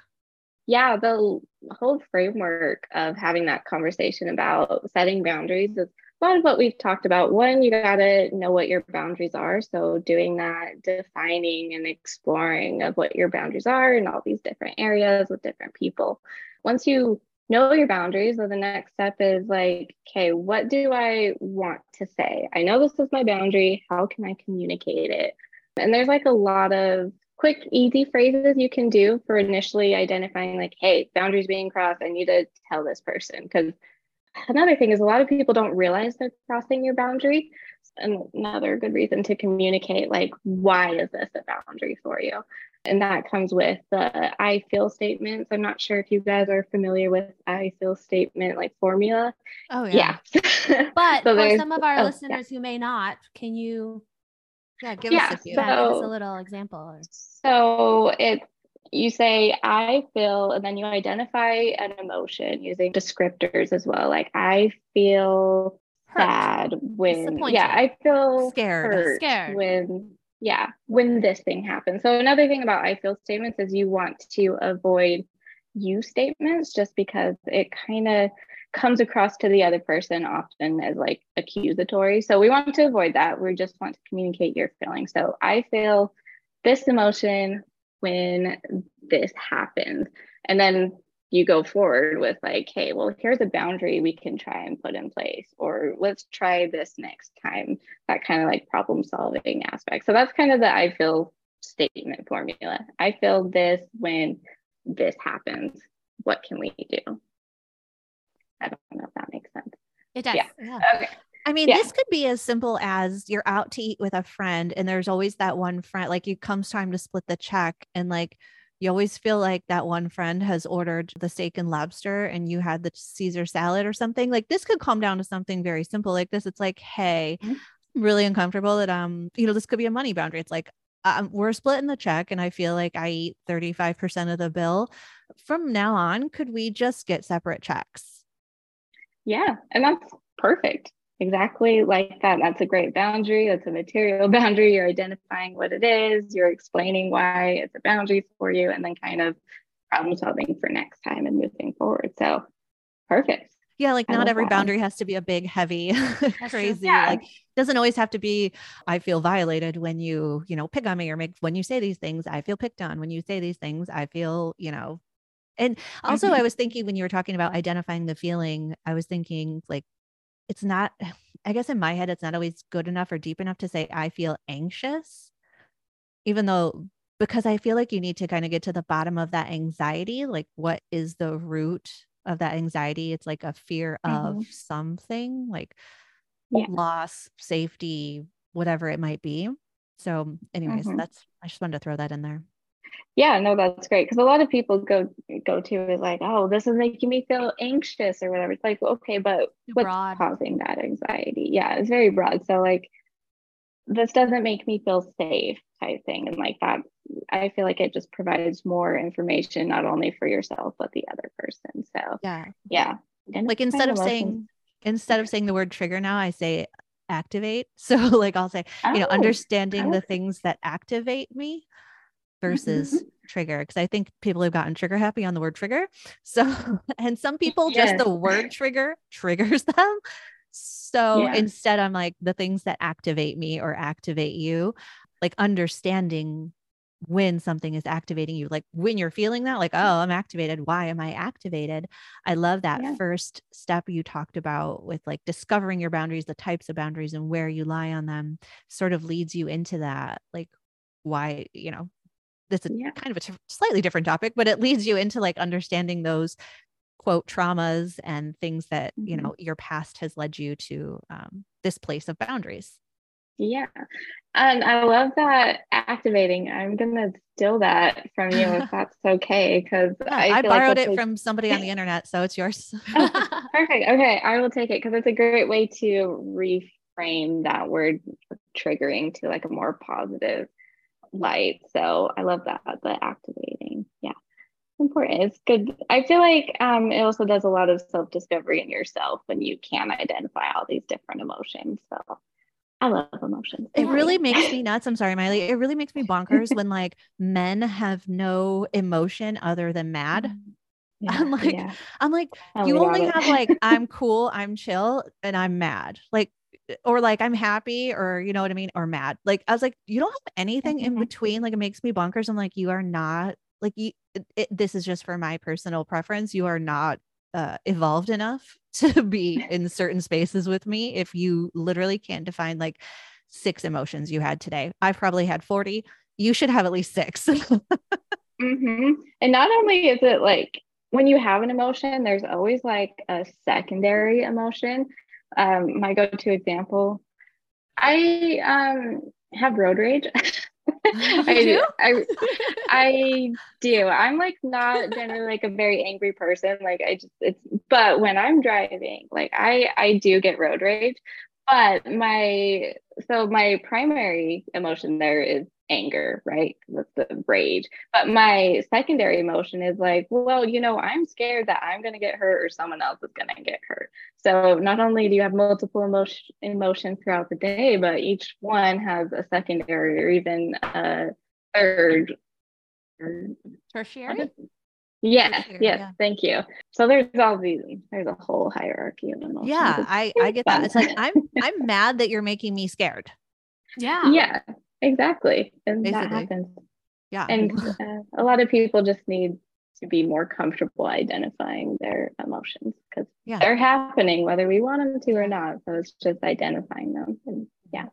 yeah the whole framework of having that conversation about setting boundaries is a lot of what we've talked about. One, you got to know what your boundaries are. So, doing that, defining and exploring of what your boundaries are in all these different areas with different people. Once you know your boundaries, so the next step is like, okay, what do I want to say? I know this is my boundary. How can I communicate it? And there's like a lot of quick, easy phrases you can do for initially identifying, like, hey, boundaries being crossed. I need to tell this person because another thing is a lot of people don't realize they're crossing your boundary. And another good reason to communicate, like, why is this a boundary for you? And that comes with the I feel statements. I'm not sure if you guys are familiar with I feel statement like formula. Oh, yeah. yeah. but so for some of our oh, listeners yeah. who may not, can you yeah, give yeah, us a few. So, give us a little example. So it's you say i feel and then you identify an emotion using descriptors as well like i feel hurt. sad when yeah i feel scared hurt scared when yeah when this thing happens so another thing about i feel statements is you want to avoid you statements just because it kind of comes across to the other person often as like accusatory so we want to avoid that we just want to communicate your feelings so i feel this emotion when this happens and then you go forward with like hey well here's a boundary we can try and put in place or let's try this next time that kind of like problem solving aspect so that's kind of the i feel statement formula. I feel this when this happens. What can we do? I don't know if that makes sense. It does. Yeah. yeah. Okay. I mean, Yeah. this could be as simple as you're out to eat with a friend, and there's always that one friend, like it comes time to split the check, and like you always feel like that one friend has ordered the steak and lobster and you had the Caesar salad or something. Like this could come down to something very simple like this. It's like, hey, Mhm. I'm really uncomfortable that um, you know, this could be a money boundary. It's like um, we're splitting the check and I feel like I eat 35% of the bill. From now on, could we just get separate checks? Yeah, and that's perfect. Exactly like that. That's a great boundary. That's a material boundary. You're identifying what it is, you're explaining why it's a boundary for you, and then kind of problem solving for next time and moving forward. So perfect. Yeah, like I not every that boundary has to be a big, heavy, crazy. Yeah. Like doesn't always have to be. I feel violated when you, you know, pick on me or make when you say these things. I feel picked on when you say these things. I feel, you know. And also, Mhm. I was thinking when you were talking about identifying the feeling, I was thinking like, it's not. I guess in my head, it's not always good enough or deep enough to say I feel anxious, even though because I feel like you need to kind of get to the bottom of that anxiety. Like, what is the root of that anxiety? It's like a fear of something like Yeah. loss, safety, whatever it might be. So, anyways, Mhm. that's I just wanted to throw that in there. Yeah, no, that's great. Because a lot of people go go to is like, oh, this is making me feel anxious or whatever. It's like, okay, but what's broad. causing that anxiety? Yeah, it's very broad. So like this doesn't make me feel safe type thing. And like that, I feel like it just provides more information, not only for yourself, but the other person. So Yeah. yeah. Like instead of saying instead of saying the word trigger now, I say activate. So like I'll say, you know, Oh, understanding the oh. things that activate me versus mm-hmm. trigger. Because I think people have gotten trigger happy on the word trigger. So and some people just the word trigger triggers them. So Yeah. instead, I'm like the things that activate me or activate you, like understanding when something is activating you, like when you're feeling that, like, oh, I'm activated. Why am I activated? I love that Yeah. first step you talked about with like discovering your boundaries, the types of boundaries and where you lie on them sort of leads you into that. Like, why, you know, this is Yeah. kind of a t- slightly different topic, but it leads you into like understanding those quote traumas and things that, you Mhm. know, your past has led you to um, this place of boundaries. Yeah. And I love that activating. I'm gonna steal that from you if that's okay. Because Yeah, I, I, feel like borrowed it a- from somebody on the internet, so it's yours. Perfect. Okay, I will take it because it's a great way to reframe that word triggering to like a more positive light. So I love that the activating. Yeah. Important. It's good. I feel like um it also does a lot of self-discovery in yourself when you can identify all these different emotions. So I love emotions. It Thank really makes me nuts. I'm sorry, Miley. It really makes me bonkers when like men have no emotion other than mad. Yeah, I'm like, yeah. I'm like, Tell you only it. have like, I'm cool, I'm chill, and I'm mad. Like, or like I'm happy, or you know what I mean, or mad. Like, I was like, you don't have anything in Mhm. between. Like, it makes me bonkers. I'm like, you are not like you. It, it- this is just for my personal preference. You are not uh, evolved enough to be in certain spaces with me. If you literally can't define like six emotions you had today, I've probably had 40. You should have at least six. hmm And not only is it like when you have an emotion, there's always like a secondary emotion. Um, my go-to example, I um have road rage. I do. I I do. I'm like not generally like a very angry person. Like I just it's but when I'm driving, like I I do get road rage. But my so my primary emotion there is anger, right? That's the rage. But my secondary emotion is like, well, you know, I'm scared that I'm going to get hurt or someone else is going to get hurt. So not only do you have multiple emotion emotions throughout the day, but each one has a secondary or even a third. Tertiary? Yes, Tertiary, yes, yeah. thank you. So there's all these. There's a whole hierarchy of emotions. yeah, I I get that. It's like I'm I'm mad that you're making me scared. Yeah. yeah, exactly, and that happens. Yeah. And uh, a lot of people just need to be more comfortable identifying their emotions because Yeah. they're happening whether we want them to or not. So it's just identifying them. And yeah,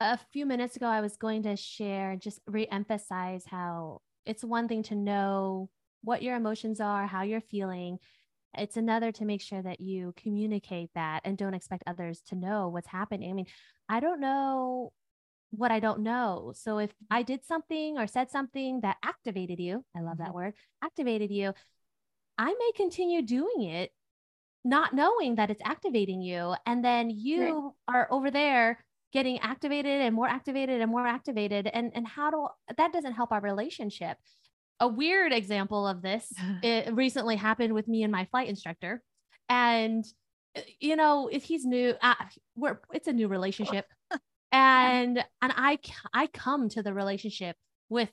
a few minutes ago, I was going to share, just re emphasize how it's one thing to know what your emotions are, how you're feeling. It's another to make sure that you communicate that and don't expect others to know what's happening. I mean, I don't know what I don't know. So if I did something or said something that activated you, I love that mm-hmm. word, activated you, I may continue doing it not knowing that it's activating you and then you right. are over there getting activated and more activated and more activated and and how do that doesn't help our relationship a weird example of this it recently happened with me and my flight instructor and uh, you know if he's new uh, we're it's a new relationship and and i i come to the relationship with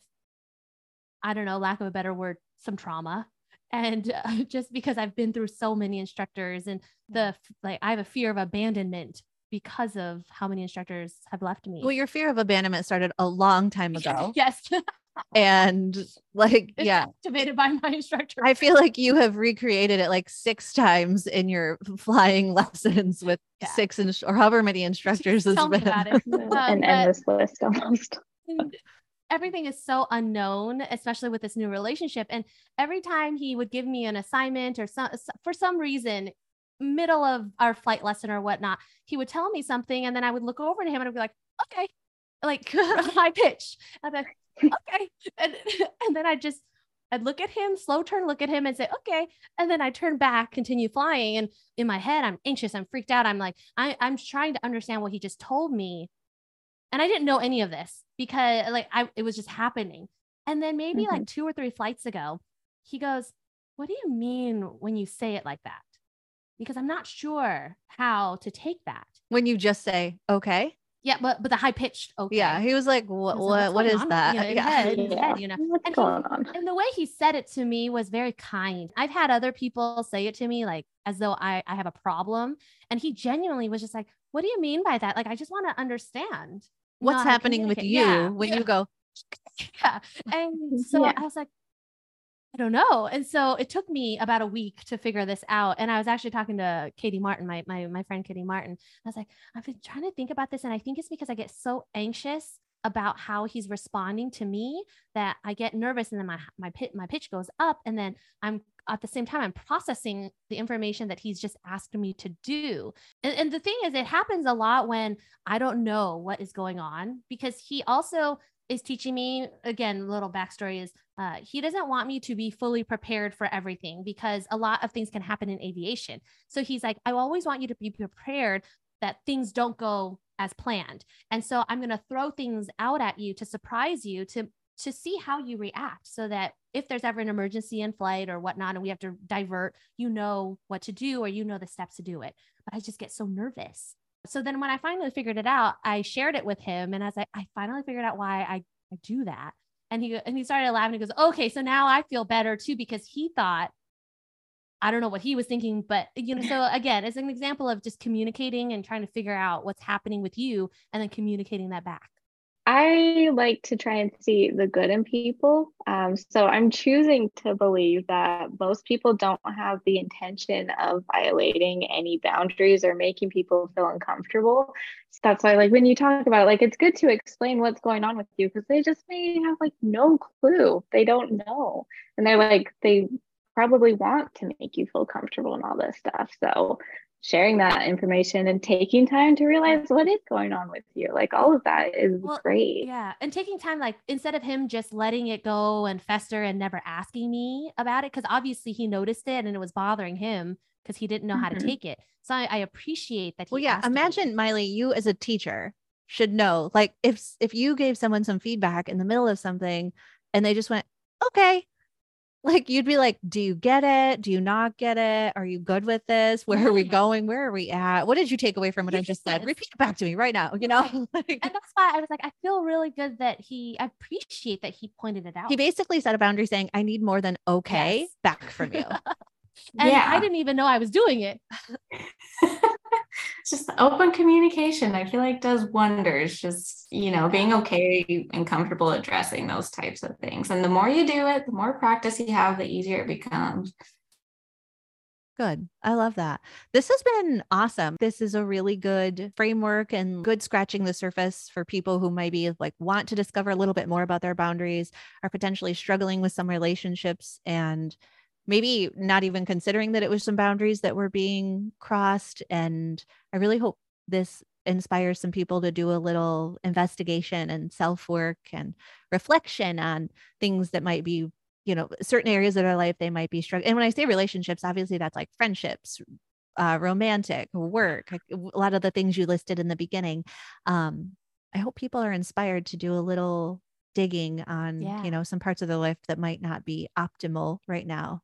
i don't know lack of a better word some trauma and uh, just because i've been through so many instructors and the like i have a fear of abandonment because of how many instructors have left me. Well, your fear of abandonment started a long time ago. yes. and like it's yeah. activated by my instructor. I feel like you have recreated it like six times in your flying lessons with yeah. six in- or however many instructors has been. um, an endless list almost. Everything is so unknown especially with this new relationship. And every time he would give me an assignment or some for some reason middle of our flight lesson or whatnot, he would tell me something and then I would look over to him and I'd be like, okay, like high pitch. I'd be like, okay. And, and then I just, I'd look at him, slow turn, look at him and say, okay. And then I turn back, continue flying. And in my head, I'm anxious, I'm freaked out. I'm like, I, I'm trying to understand what he just told me. And I didn't know any of this because like I, it was just happening. And then maybe mm-hmm. like two or three flights ago, he goes, what do you mean when you say it like that? because I'm not sure how to take that. When you just say, okay. Yeah, but but the high pitched okay. Yeah, he was like, "What? So what? What is on? that?" You know, yeah. Head, yeah. Head, you know. What's and, going he, on? and the way he said it to me was very kind. I've had other people say it to me like as though I I have a problem, and he genuinely was just like, "What do you mean by that? Like, I just want to understand what's happening with you yeah. when yeah. you go." Yeah, and so I was like, I don't know. And so it took me about a week to figure this out. And I was actually talking to Katie Martin, my, my, my friend Katie Martin. I was like, I've been trying to think about this. And I think it's because I get so anxious about how he's responding to me that I get nervous and then my, my pit, my pitch goes up. And then I'm at the same time, I'm processing the information that he's just asked me to do. And, and the thing is, it happens a lot when I don't know what is going on because he also is teaching me again little backstory is uh, he doesn't want me to be fully prepared for everything because a lot of things can happen in aviation. So he's like i always want you to be prepared that things don't go as planned. And so i'm going to throw things out at you to surprise you to to see how you react so that if there's ever an emergency in flight or whatnot and we have to divert you know what to do or you know the steps to do it. But i just get so nervous so then when I finally figured it out, I shared it with him and I was like, I finally figured out why I, I do that. And he and he started laughing. He goes, okay, so now I feel better too, because he thought, I don't know what he was thinking, but you know, so again, it's an example of just communicating and trying to figure out what's happening with you and then communicating that back. I like to try and see the good in people. Um, so I'm choosing to believe that most people don't have the intention of violating any boundaries or making people feel uncomfortable. So that's why, like, when you talk about it, like, it's good to explain what's going on with you because they just may have like no clue. They don't know. And they're like, they probably want to make you feel comfortable and all this stuff. So sharing that information and taking time to realize what is going on with you. Like all of that is well, great. Yeah. And taking time, like instead of him just letting it go and fester and never asking me about it, because obviously he noticed it and it was bothering him because he didn't know mm-hmm. how to mm-hmm. take it. So I, I appreciate that. well, yeah. Imagine Miley, you as a teacher should know, like if if you gave someone some feedback in the middle of something and they just went, okay, like you'd be like, do you get it? Do you not get it? Are you good with this? Where are we going? Where are we at? What did you take away from what I just said? Repeat it back to me right now, you know? and that's why I was like, I feel really good that he I appreciate that he pointed it out. He basically set a boundary saying, I need more than okay yes. back from you. and yeah. I didn't even know I was doing it. just open communication i feel like does wonders just you know being okay and comfortable addressing those types of things and the more you do it the more practice you have the easier it becomes Good. I love that. This has been awesome. This is a really good framework and good scratching the surface for people who maybe like want to discover a little bit more about their boundaries, are potentially struggling with some relationships and maybe not even considering that it was some boundaries that were being crossed. And I really hope this inspires some people to do a little investigation and self work and reflection on things that might be you know certain areas of their life they might be struggling and when i say relationships obviously that's like friendships uh, romantic work a lot of the things you listed in the beginning um, i hope people are inspired to do a little digging on yeah. you know some parts of their life that might not be optimal right now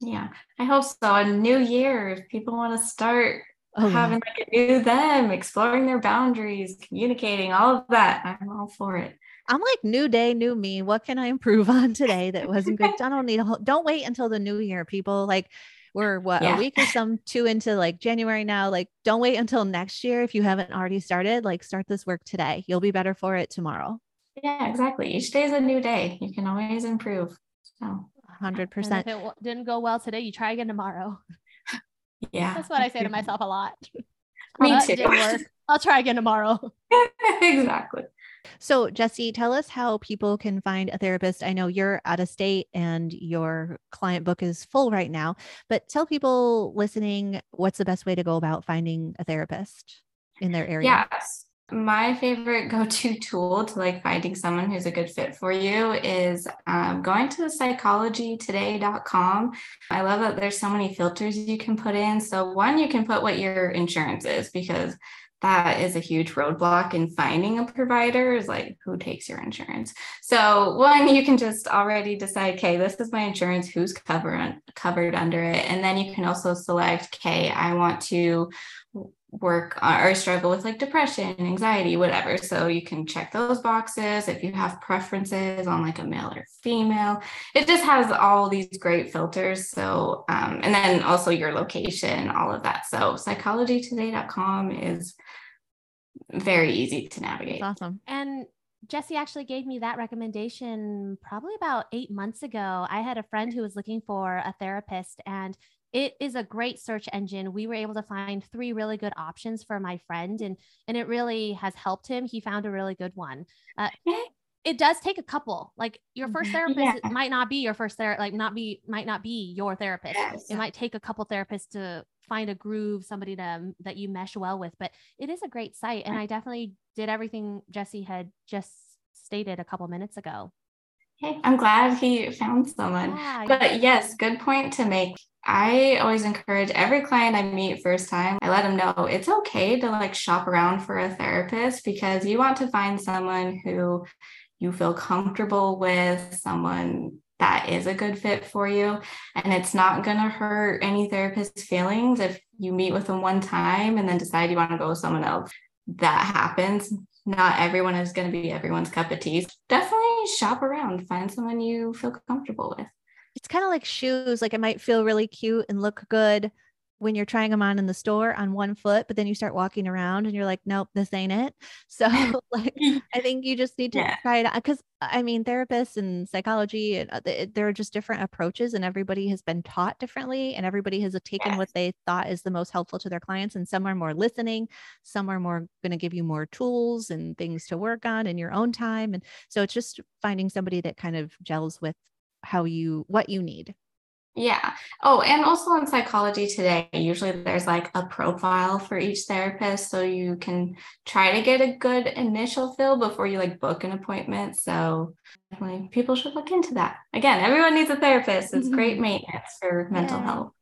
yeah i hope so a new year if people want to start oh, having yeah. like a new them exploring their boundaries communicating all of that i'm all for it I'm like new day, new me. What can I improve on today that wasn't good? I don't need a whole, don't wait until the new year, people. Like we're what yeah. a week or some two into like January now. Like don't wait until next year if you haven't already started. Like start this work today. You'll be better for it tomorrow. Yeah, exactly. Each day is a new day. You can always improve. So 100%. if it didn't go well today, you try again tomorrow. Yeah. That's what I say to myself a lot. Me well, too. I'll try again tomorrow. exactly. So, Jesse, tell us how people can find a therapist. I know you're out of state and your client book is full right now, but tell people listening what's the best way to go about finding a therapist in their area. Yes. My favorite go to tool to like finding someone who's a good fit for you is um, going to psychologytoday.com. I love that there's so many filters you can put in. So, one, you can put what your insurance is because that is a huge roadblock in finding a provider is like who takes your insurance so one you can just already decide okay this is my insurance who's covered under it and then you can also select okay i want to work or struggle with like depression anxiety whatever so you can check those boxes if you have preferences on like a male or female it just has all these great filters so um, and then also your location all of that so psychologytoday.com is very easy to navigate. That's awesome. And Jesse actually gave me that recommendation probably about eight months ago. I had a friend who was looking for a therapist, and it is a great search engine. We were able to find three really good options for my friend, and and it really has helped him. He found a really good one. Uh, it does take a couple. Like your first therapist yeah. might not be your first therapist, like not be might not be your therapist. Yes. It might take a couple therapists to find a groove, somebody to that you mesh well with. But it is a great site, and I definitely did everything Jesse had just stated a couple minutes ago. Hey, I'm glad he found someone. Yeah, but yes, good point to make. I always encourage every client I meet first time, I let them know it's okay to like shop around for a therapist because you want to find someone who you feel comfortable with, someone that is a good fit for you. And it's not going to hurt any therapist's feelings if you meet with them one time and then decide you want to go with someone else. That happens. Not everyone is going to be everyone's cup of tea. Definitely shop around, find someone you feel comfortable with. It's kind of like shoes. Like it might feel really cute and look good when you're trying them on in the store on one foot, but then you start walking around and you're like, nope, this ain't it. So like, I think you just need to yeah. try it because I mean, therapists and psychology, and uh, there are just different approaches, and everybody has been taught differently, and everybody has taken yes. what they thought is the most helpful to their clients. And some are more listening, some are more going to give you more tools and things to work on in your own time. And so it's just finding somebody that kind of gels with how you what you need yeah. Oh, and also in psychology today, usually there's like a profile for each therapist. So you can try to get a good initial feel before you like book an appointment. So definitely people should look into that. Again, everyone needs a therapist. It's great mm-hmm. maintenance for mental yeah. health.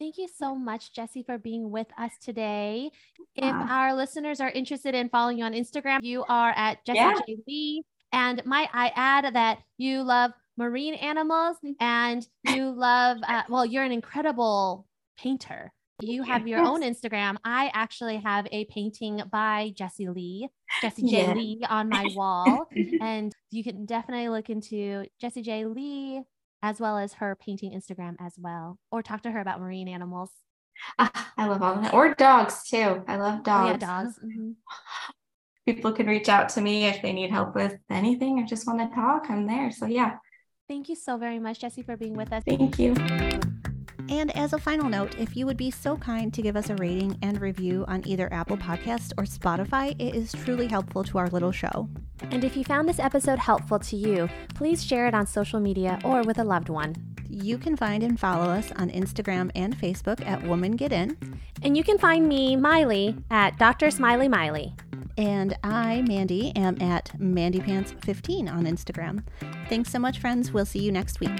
Thank you so much, Jesse, for being with us today. If our listeners are interested in following you on Instagram, you are at Jesse yeah. J. Lee. And might I add that you love marine animals and you love, uh, well, you're an incredible painter. You have your yes. own Instagram. I actually have a painting by Jessie Lee, Jessie J. Yeah. Lee on my wall. and you can definitely look into Jessie J. Lee as well as her painting Instagram as well, or talk to her about marine animals. Uh, I love all of that. Or dogs too. I love dogs. Oh, yeah, dogs. Mm-hmm. People can reach out to me if they need help with anything or just want to talk. I'm there. So yeah. Thank you so very much, Jesse, for being with us. Thank you. And as a final note, if you would be so kind to give us a rating and review on either Apple Podcast or Spotify, it is truly helpful to our little show. And if you found this episode helpful to you, please share it on social media or with a loved one. You can find and follow us on Instagram and Facebook at Woman Get In. And you can find me, Miley, at Dr. Smiley Miley. And I, Mandy, am at MandyPants15 on Instagram. Thanks so much, friends. We'll see you next week.